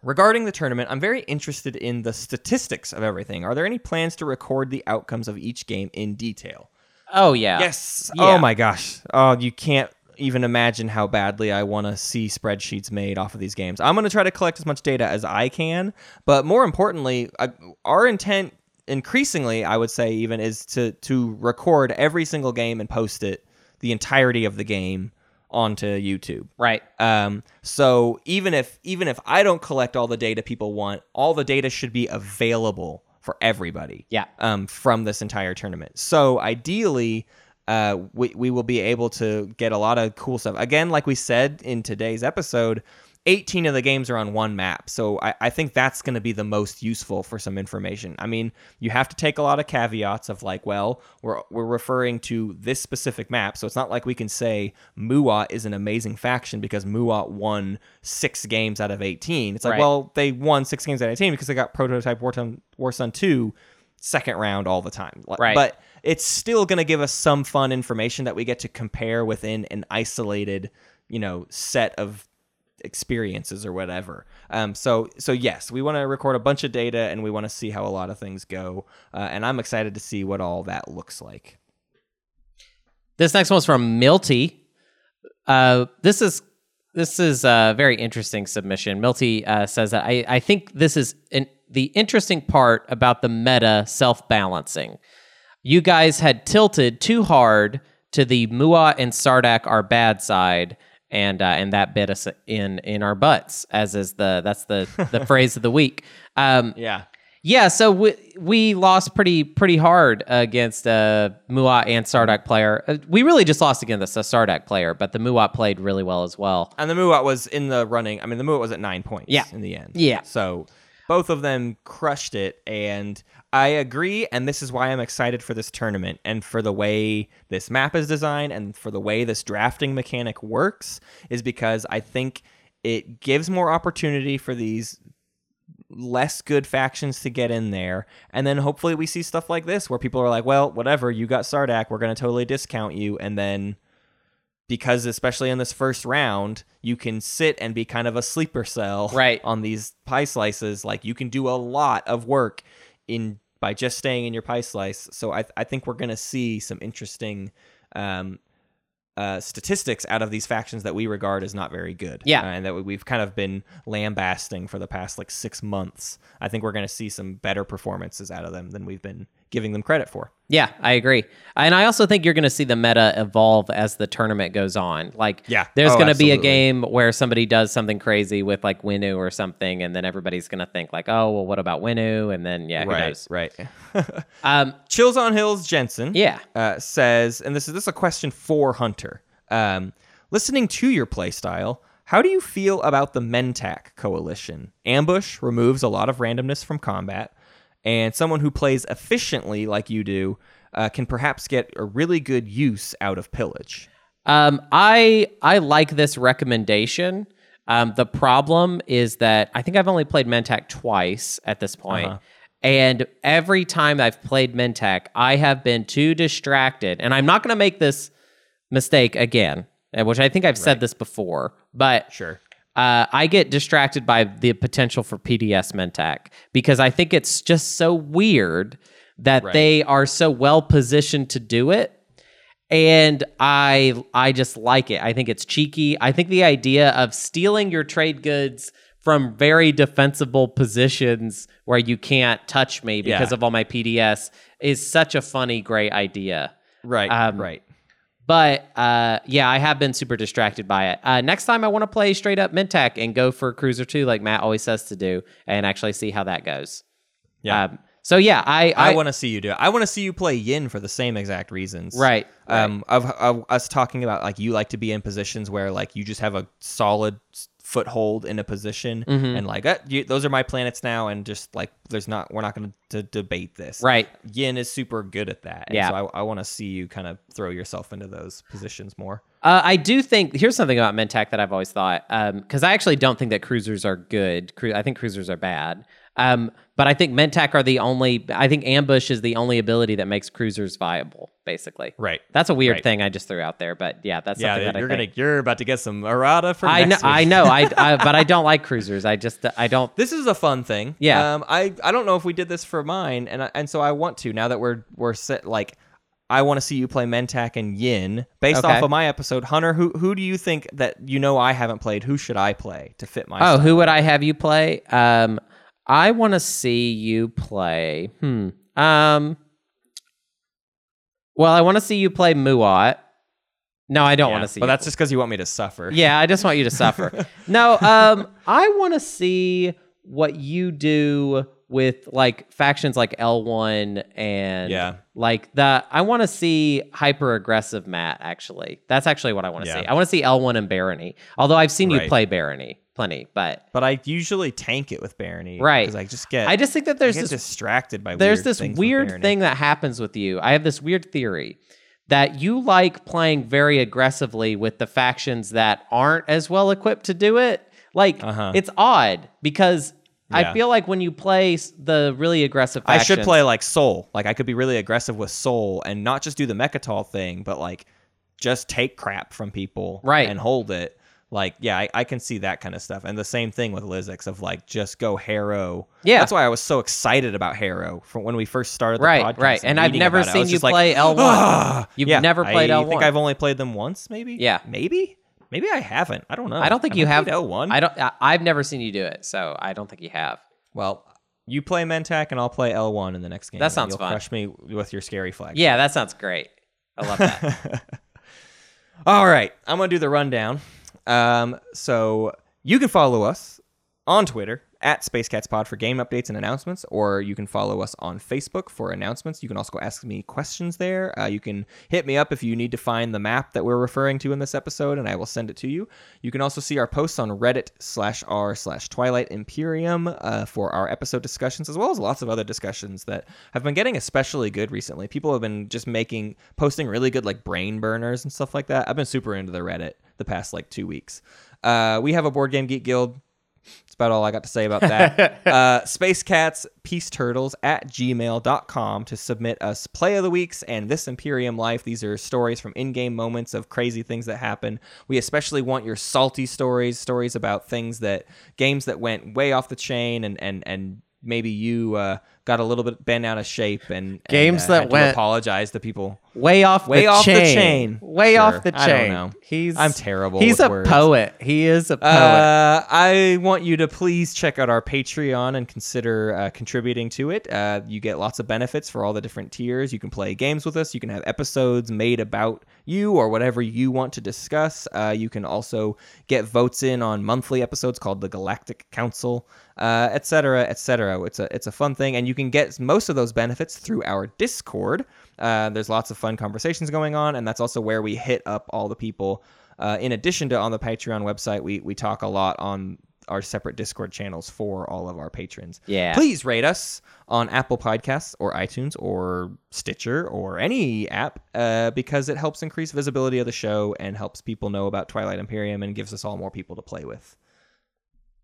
regarding the tournament. I'm very interested in the statistics of everything. Are there any plans to record the outcomes of each game in detail?
Oh, yeah.
Yes.
Yeah.
Oh my gosh. Oh, you can't even imagine how badly I want to see spreadsheets made off of these games. I'm going to try to collect as much data as I can, but more importantly, I, our intent increasingly, I would say even is to to record every single game and post it the entirety of the game onto YouTube.
Right.
Um, so even if even if I don't collect all the data people want, all the data should be available for everybody.
Yeah.
Um, from this entire tournament. So ideally, uh, we we will be able to get a lot of cool stuff. Again, like we said in today's episode. 18 of the games are on one map. So I, I think that's going to be the most useful for some information. I mean, you have to take a lot of caveats of like, well, we're, we're referring to this specific map. So it's not like we can say Muaat is an amazing faction because Muaat won six games out of 18. It's like,
Right.
well, they won six games out of 18 because they got Prototype War, Sun- War Sun 2 second round all the time.
Right.
But it's still going to give us some fun information that we get to compare within an isolated, you know, set of experiences or whatever. Um, so so yes, we want to record a bunch of data and we want to see how a lot of things go. Uh, and I'm excited to see what all that looks like.
This next one's from Milty. Uh, this is this is a very interesting submission. Milty uh, says that I, I think this is an, the interesting part about the meta self balancing. You guys had tilted too hard to the Muaat and Sardakk are bad side, and uh, and that bit us in in our butts, as is the that's the the phrase of the week. Um,
Yeah.
yeah, so we we lost pretty pretty hard against uh, Muaat and Sardakk player. Uh, we really just lost against a Sardakk player, but the Muaat played really well as well.
And the Muaat was in the running. I mean, the Muaat was at nine points
Yeah.
in the end.
Yeah.
So both of them crushed it. And I agree. And this is why I'm excited for this tournament and for the way this map is designed and for the way this drafting mechanic works, is because I think it gives more opportunity for these less good factions to get in there. And then hopefully we see stuff like this where people are like, well, whatever, you got Sardakk, we're going to totally discount you. And then because especially in this first round, you can sit and be kind of a sleeper cell
Right.
on these pie slices. Like you can do a lot of work in by just staying in your pie slice. So I, I think we're gonna see some interesting um, uh, statistics out of these factions that we regard as not very good.
Yeah.
Uh, and that we- we've kind of been lambasting for the past like six months. I think we're gonna see some better performances out of them than we've been giving them credit for.
Yeah, I agree, and I also think you're going to see the meta evolve as the tournament goes on. Like,
Yeah.
there's
Oh,
going to be a game where somebody does something crazy with like Winnu or something, and then everybody's going to think like, oh, well, what about Winnu? And then yeah, who knows?
right.
Um,
Chills on Hills Jensen.
yeah,
uh, says, and this is this is a question for Hunter. Um, listening to your playstyle, how do you feel about the Mentak coalition? Ambush removes a lot of randomness from combat, and someone who plays efficiently like you do uh, can perhaps get a really good use out of pillage.
Um, I I like this recommendation. Um, the problem is that I think I've only played Mentak twice at this point. And every time I've played Mentak, I have been too distracted. And I'm not going to make this mistake again, uh, which I think I've said this before. But
Sure.
Uh, I get distracted by the potential for PDS Mentak because I think it's just so weird that
Right.
they are so well positioned to do it. And I I just like it. I think it's cheeky. I think the idea of stealing your trade goods from very defensible positions where you can't touch me because
Yeah.
of all my PDS is such a funny, great idea.
Right.
Um,
right.
But uh, yeah, I have been super distracted by it. Uh, next time, I want to play straight up Mentak and go for Cruiser 2 like Matt always says to do and actually see how that goes.
Yeah.
Um, So yeah, I
I,
I,
want to see you do it. I want to see you play Yin for the same exact reasons.
Right, right.
Um, of, of us talking about like you like to be in positions where like you just have a solid foothold in a position,
Mm-hmm.
and like uh, you, those are my planets now, and just like there's not we're not going to debate this.
right.
Yin is super good at that. And
Yeah.
So I, I want to see you kind of throw yourself into those positions more.
Uh, I do think here's something about Mentak that I've always thought because I actually don't think that cruisers are good. Cru- I think cruisers are bad. Um, but I think Mentak are the only. I think ambush is the only ability that makes cruisers viable. Basically,
Right.
That's a weird
Right.
thing I just threw out there, but yeah, that's
Yeah,
that
you're
I
gonna you're about to get some errata for
I know. I know, I, I, but I don't like cruisers. I just, I don't.
This is a fun thing.
Yeah.
Um, I I don't know if we did this for mine, and I, and so I want to now that we're we're set like. I want to see you play Mentak and Yin based
Okay.
off of my episode. Hunter, who who do you think that you know I haven't played? Who should I play to fit my?
Oh,
style?
who would I have you play? Um, I want to see you play. Hmm. Um. Well, I want to see you play Muat. No, I don't want to see.
but
you
that's just because you want me to suffer.
Yeah, I just want you to suffer. no, um, I want to see what you do with like factions like L1 and
Yeah.
like the I want to see hyper aggressive Matt actually. That's actually what I want to
Yeah.
see. I want to see L1 and Barony. Although I've seen you
Right.
play Barony plenty, but
But I usually tank it with Barony,
Right.
Because I just get
I just think that there's this
distracted by
there's this weird thing that happens with you. I have this weird theory that you like playing very aggressively with the factions that aren't as well equipped to do it. Like
Uh-huh.
it's odd because I feel like when you play the really aggressive
I should play like Sol. Like I could be really aggressive with Sol and not just do the Mechatol thing, but like just take crap from people
Right.
and hold it. Like, yeah, I, I can see that kind of stuff. And the same thing with Lizix of like just go Harrow.
Yeah.
That's why I was so excited about Harrow from when we first started the
Right,
podcast.
right. And I've never.
I
seen you
just like,
play L1.
"Ah!"
You've
Yeah,
never played
I
L1.
i think I've only played them once, maybe.
Yeah.
Maybe. Maybe I haven't. I don't know.
I don't think you have
L one.
I don't. I, I've never seen you do it, so I don't think you have.
Well, you play Mentak and I'll play L one in the next game.
That
and
sounds
You'll
fun.
Crush me with your scary flag.
Yeah, that sounds great. I love that.
All right, I'm gonna do the rundown. Um, so you can follow us on Twitter at SpaceCatsPod for game updates and announcements, or you can follow us on Facebook for announcements. You can also ask me questions there. Uh, you can hit me up if you need to find the map that we're referring to in this episode, and I will send it to you. You can also see our posts on Reddit slash r slash Twilight Imperium uh, for our episode discussions, as well as lots of other discussions that have been getting especially good recently. People have been just making posting really good like brain burners and stuff like that. I've been super into the Reddit the past like two weeks. Uh, we have a board game geek guild. That's about all I got to say about that. uh, Space Cats, Peace Turtles at gmail.com to submit us play of the weeks and this Imperium life. These are stories from in game moments of crazy things that happen. We especially want your salty stories, stories about things that games that went way off the chain and, and, and maybe you uh, got a little bit bent out of shape and, and,
Games
uh,
that went-
apologize to people.
Way off,
Way
the
off the
chain.
chain.
Way
Sure.
off the chain.
I don't know.
He's
I'm terrible
He's a
words.
poet. He is a poet.
Uh, I want you to please check out our Patreon and consider uh, contributing to it. Uh, you get lots of benefits for all the different tiers. You can play games with us. You can have episodes made about you or whatever you want to discuss. Uh, you can also get votes in on monthly episodes called the Galactic Council, uh, etc. cetera, et cetera. It's a it's a fun thing, and you can get most of those benefits through our Discord. Uh, there's lots of fun conversations going on, and that's also where we hit up all the people. Uh, in addition to on the Patreon website, we we talk a lot on our separate Discord channels for all of our patrons.
Yeah.
Please rate us on Apple Podcasts or iTunes or Stitcher or any app uh, because it helps increase visibility of the show and helps people know about Twilight Imperium and gives us all more people to play with.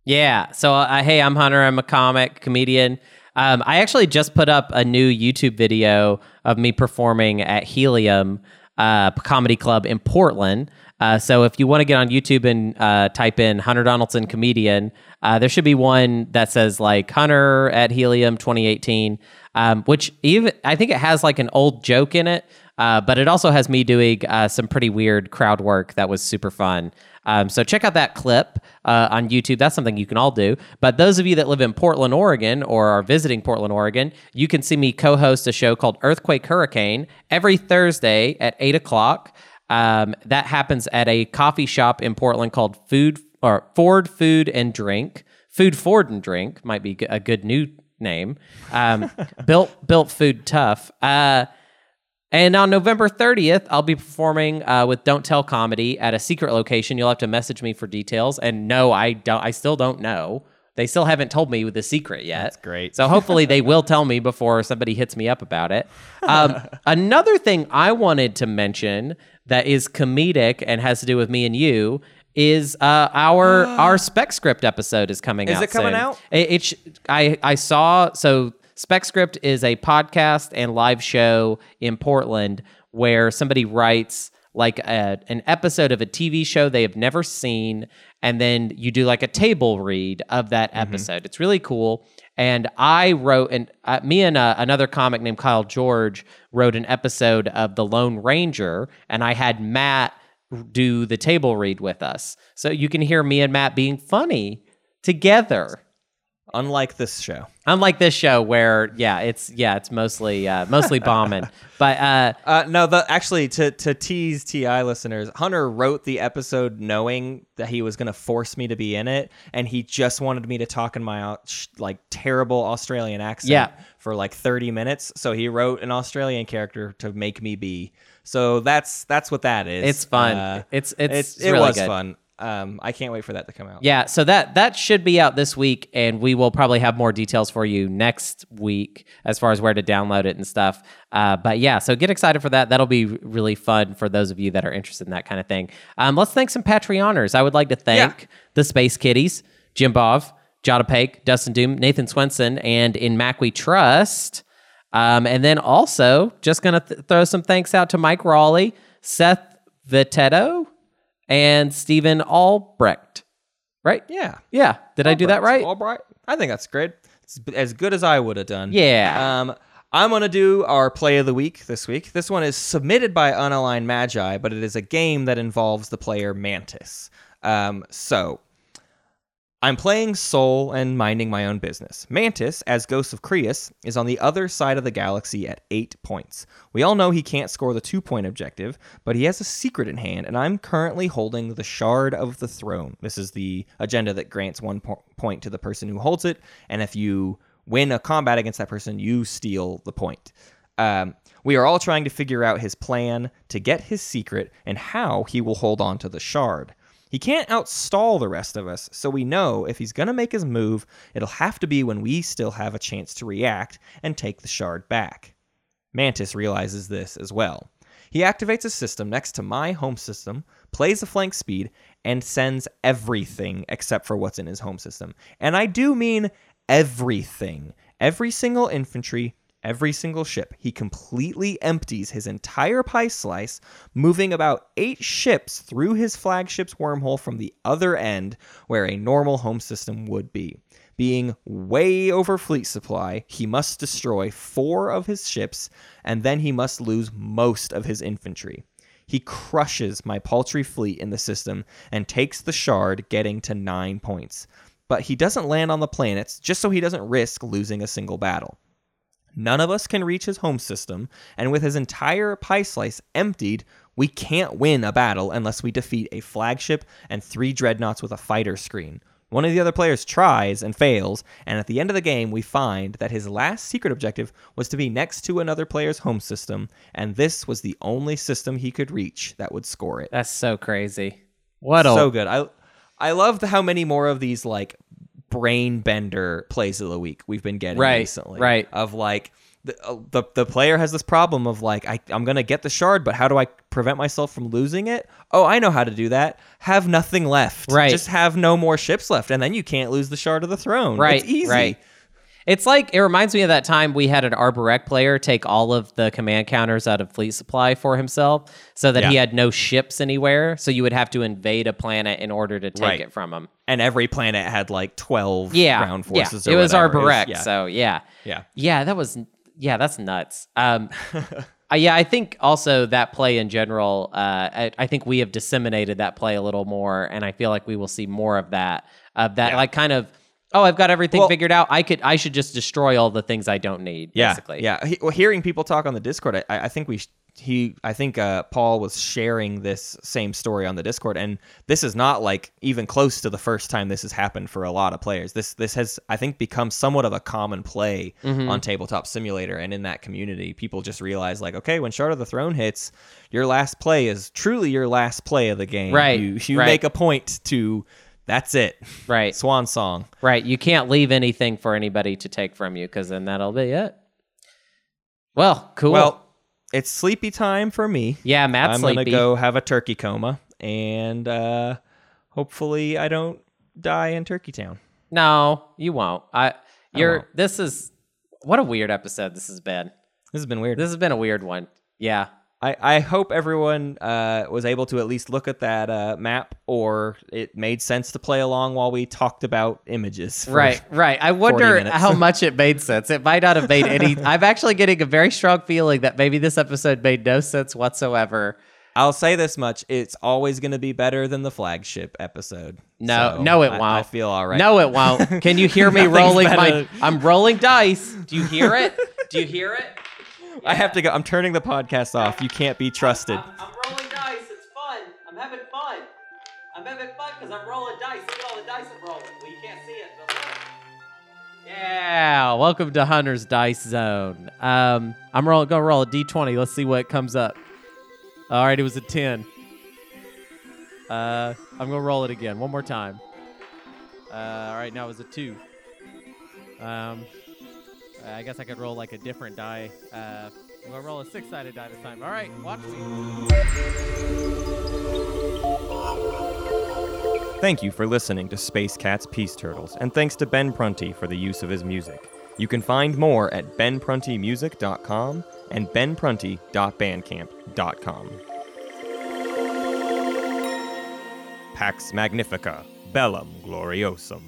Yeah. So, uh, hey, I'm Hunter. I'm a comic comedian. Um, I actually just put up a new YouTube video of me performing at Helium uh, Comedy Club in Portland. Uh, so, if you want to get on YouTube and uh, type in Hunter Donaldson comedian, uh, there should be one that says like Hunter at Helium 2018, um, which even I think it has like an old joke in it. Uh, but it also has me doing uh, some pretty weird crowd work that was super fun. Um, so check out that clip uh, on YouTube. That's something you can all do. But those of you that live in Portland, Oregon, or are visiting Portland, Oregon, you can see me co-host a show called Earthquake Hurricane every Thursday at eight o'clock. Um, that happens at a coffee shop in Portland called Food or Ford Food and Drink. Food Ford and Drink might be a good new name. Um, built built food tough. Uh, and on November 30th, I'll be performing uh, with Don't Tell Comedy at a secret location. You'll have to message me for details. And no, I don't. I still don't know. They still haven't told me the secret yet.
That's great.
So hopefully they will tell me before somebody hits me up about it. Um, another thing I wanted to mention that is comedic and has to do with me and you is uh, our our spec script episode is coming
Is
out.
Is it coming
soon.
out?
It, it sh- I I saw so spec script is a podcast and live show in Portland where somebody writes like a, an episode of a TV show they have never seen, and then you do like a table read of that episode. It's really cool. And I wrote, and uh, me and uh, another comic named Kyle George wrote an episode of The Lone Ranger, and I had Matt do the table read with us. So you can hear me and Matt being funny together.
Unlike this show.
Unlike this show where yeah, it's yeah, it's mostly uh mostly bombing. but uh
Uh, no, the actually to to tease Ti listeners, Hunter wrote the episode knowing that he was going to force me to be in it, and he just wanted me to talk in my like terrible Australian accent
Yeah.
for like thirty minutes. So he wrote an Australian character to make me be. So that's that's what that is.
it's fun.
Uh,
it's it's,
it
really
was
good.
fun. Um, I can't wait for that to come out.
Yeah, so that that should be out this week, and we will probably have more details for you next week as far as where to download it and stuff. Uh, but yeah, so get excited for that. That'll be really fun for those of you that are interested in that kind of thing. Um, let's thank some Patreoners. I would like to thank the Space Kitties, Jim Bov, Jada Pake, Dustin Doom, Nathan Swenson, and in Mac We Trust. Um, and then also, just gonna th- throw some thanks out to Mike Raleigh, Seth Vitetto, and Stephen Albrecht. Right?
Yeah.
Yeah. Did I do that right?
All right. I think that's great. It's as good as I would have done.
Yeah.
Um, I'm gonna do our play of the week this week. This one is submitted by Unaligned Magi, but it is a game that involves the player Mantis. Um, so I'm playing Sol and minding my own business. Mantis, as Ghost of Creuss, is on the other side of the galaxy at eight points. We all know he can't score the two point objective, but he has a secret in hand, and I'm currently holding the Shard of the Throne. This is the agenda that grants one po- point to the person who holds it, and if you win a combat against that person, you steal the point. Um, we are all trying to figure out his plan to get his secret and how he will hold on to the shard. He can't outstall the rest of us, so we know if he's going to make his move, it'll have to be when we still have a chance to react and take the shard back. Mantis realizes this as well. He activates a system next to my home system, plays a flank speed, and sends everything except for what's in his home system. And I do mean everything. Every single infantry, every single ship. He completely empties his entire pie slice, moving about eight ships through his flagship's wormhole from the other end where a normal home system would be. Being way over fleet supply, he must destroy four of his ships, and then he must lose most of his infantry. He crushes my paltry fleet in the system and takes the shard, getting to nine points. But he doesn't land on the planets just so he doesn't risk losing a single battle. None of us can reach his home system, and with his entire pie slice emptied, we can't win a battle unless we defeat a flagship and three dreadnoughts with a fighter screen. One of the other players tries and fails, and at the end of the game, we find that his last secret objective was to be next to another player's home system, and this was the only system he could reach that would score it.
That's so crazy. What a
So good. I I love how many more of these like brain bender plays of the week we've been getting
Right,
recently.
right.
Of like the, uh, the the player has this problem of like I, I'm gonna get the shard, but how do I prevent myself from losing it? Oh, I know how to do that. Have nothing left.
Right.
Just have no more ships left, and then you can't lose the shard of the throne.
Right,
It's easy.
right. It's like it reminds me of that time we had an Arborec player take all of the command counters out of fleet supply for himself, so that he had no ships anywhere. So you would have to invade a planet in order to take
Right.
it from him.
And every planet had like 12
Yeah,
ground forces.
yeah. It was
whatever.
Arborec,
yeah.
so yeah,
Yeah.
yeah. That was yeah, that's nuts. Um, uh, yeah, I think also that play in general. Uh, I, I think we have disseminated that play a little more, and I feel like we will see more of that. Of that,
Yeah.
like kind of oh, I've got everything
Well-
figured out. I could, I should just destroy all the things I don't need.
Yeah,
basically.
yeah. He, well, hearing people talk on the Discord, I, I think we sh- he I think uh, Paul was sharing this same story on the Discord, and this is not like even close to the first time this has happened for a lot of players. This this has I think become somewhat of a common play
Mm-hmm.
on Tabletop Simulator, and in that community, people just realize like, okay, when Shard of the Throne hits, your last play is truly your last play of the game.
Right,
You you
right.
make a point to. That's it.
Right.
Swan song.
Right. You can't leave anything for anybody to take from you because then that'll be it. Well, cool.
Well, it's sleepy time for me.
yeah, Matt's
I'm
sleepy.
gonna go have a turkey coma, and uh, hopefully I don't die in Turkey Town.
No, you won't. I. You're.
won't.
This is what a weird episode this has been.
This has been weird.
This has been a weird one. Yeah.
I, I hope everyone uh, was able to at least look at that uh, map, or it made sense to play along while we talked about images.
Right, right. I wonder how much it made sense. It might not have made any. I'm actually getting a very strong feeling that maybe this episode made no sense whatsoever.
I'll say this much: it's always going to be better than the flagship episode.
No,
So
no, it
I-
won't.
I feel all right.
No, it won't. Can you hear me rolling my? I'm rolling dice. Do you hear it? Do you hear it?
I have to go. I'm turning the podcast off. You can't be trusted.
I'm rolling dice. It's fun. I'm having fun. I'm having fun because I'm rolling dice. Look at all the dice I'm rolling. Well, you can't see it, but look. Yeah, welcome to Hunter's Dice Zone. Um, I'm roll, gonna roll a d20. Let's see what comes up. All right, it was a 10. Uh, I'm gonna roll it again one more time. Uh, all right, now it was a two. Um, I guess I could roll like a different die. Uh, I'm gonna roll a six-sided die this time. All right, watch me.
Thank you for listening to Space Cat's Peace Turtles, and thanks to Ben Prunty for the use of his music. You can find more at benpruntymusic.com and benprunty.bandcamp.com. Pax Magnifica, Bellum Gloriosum.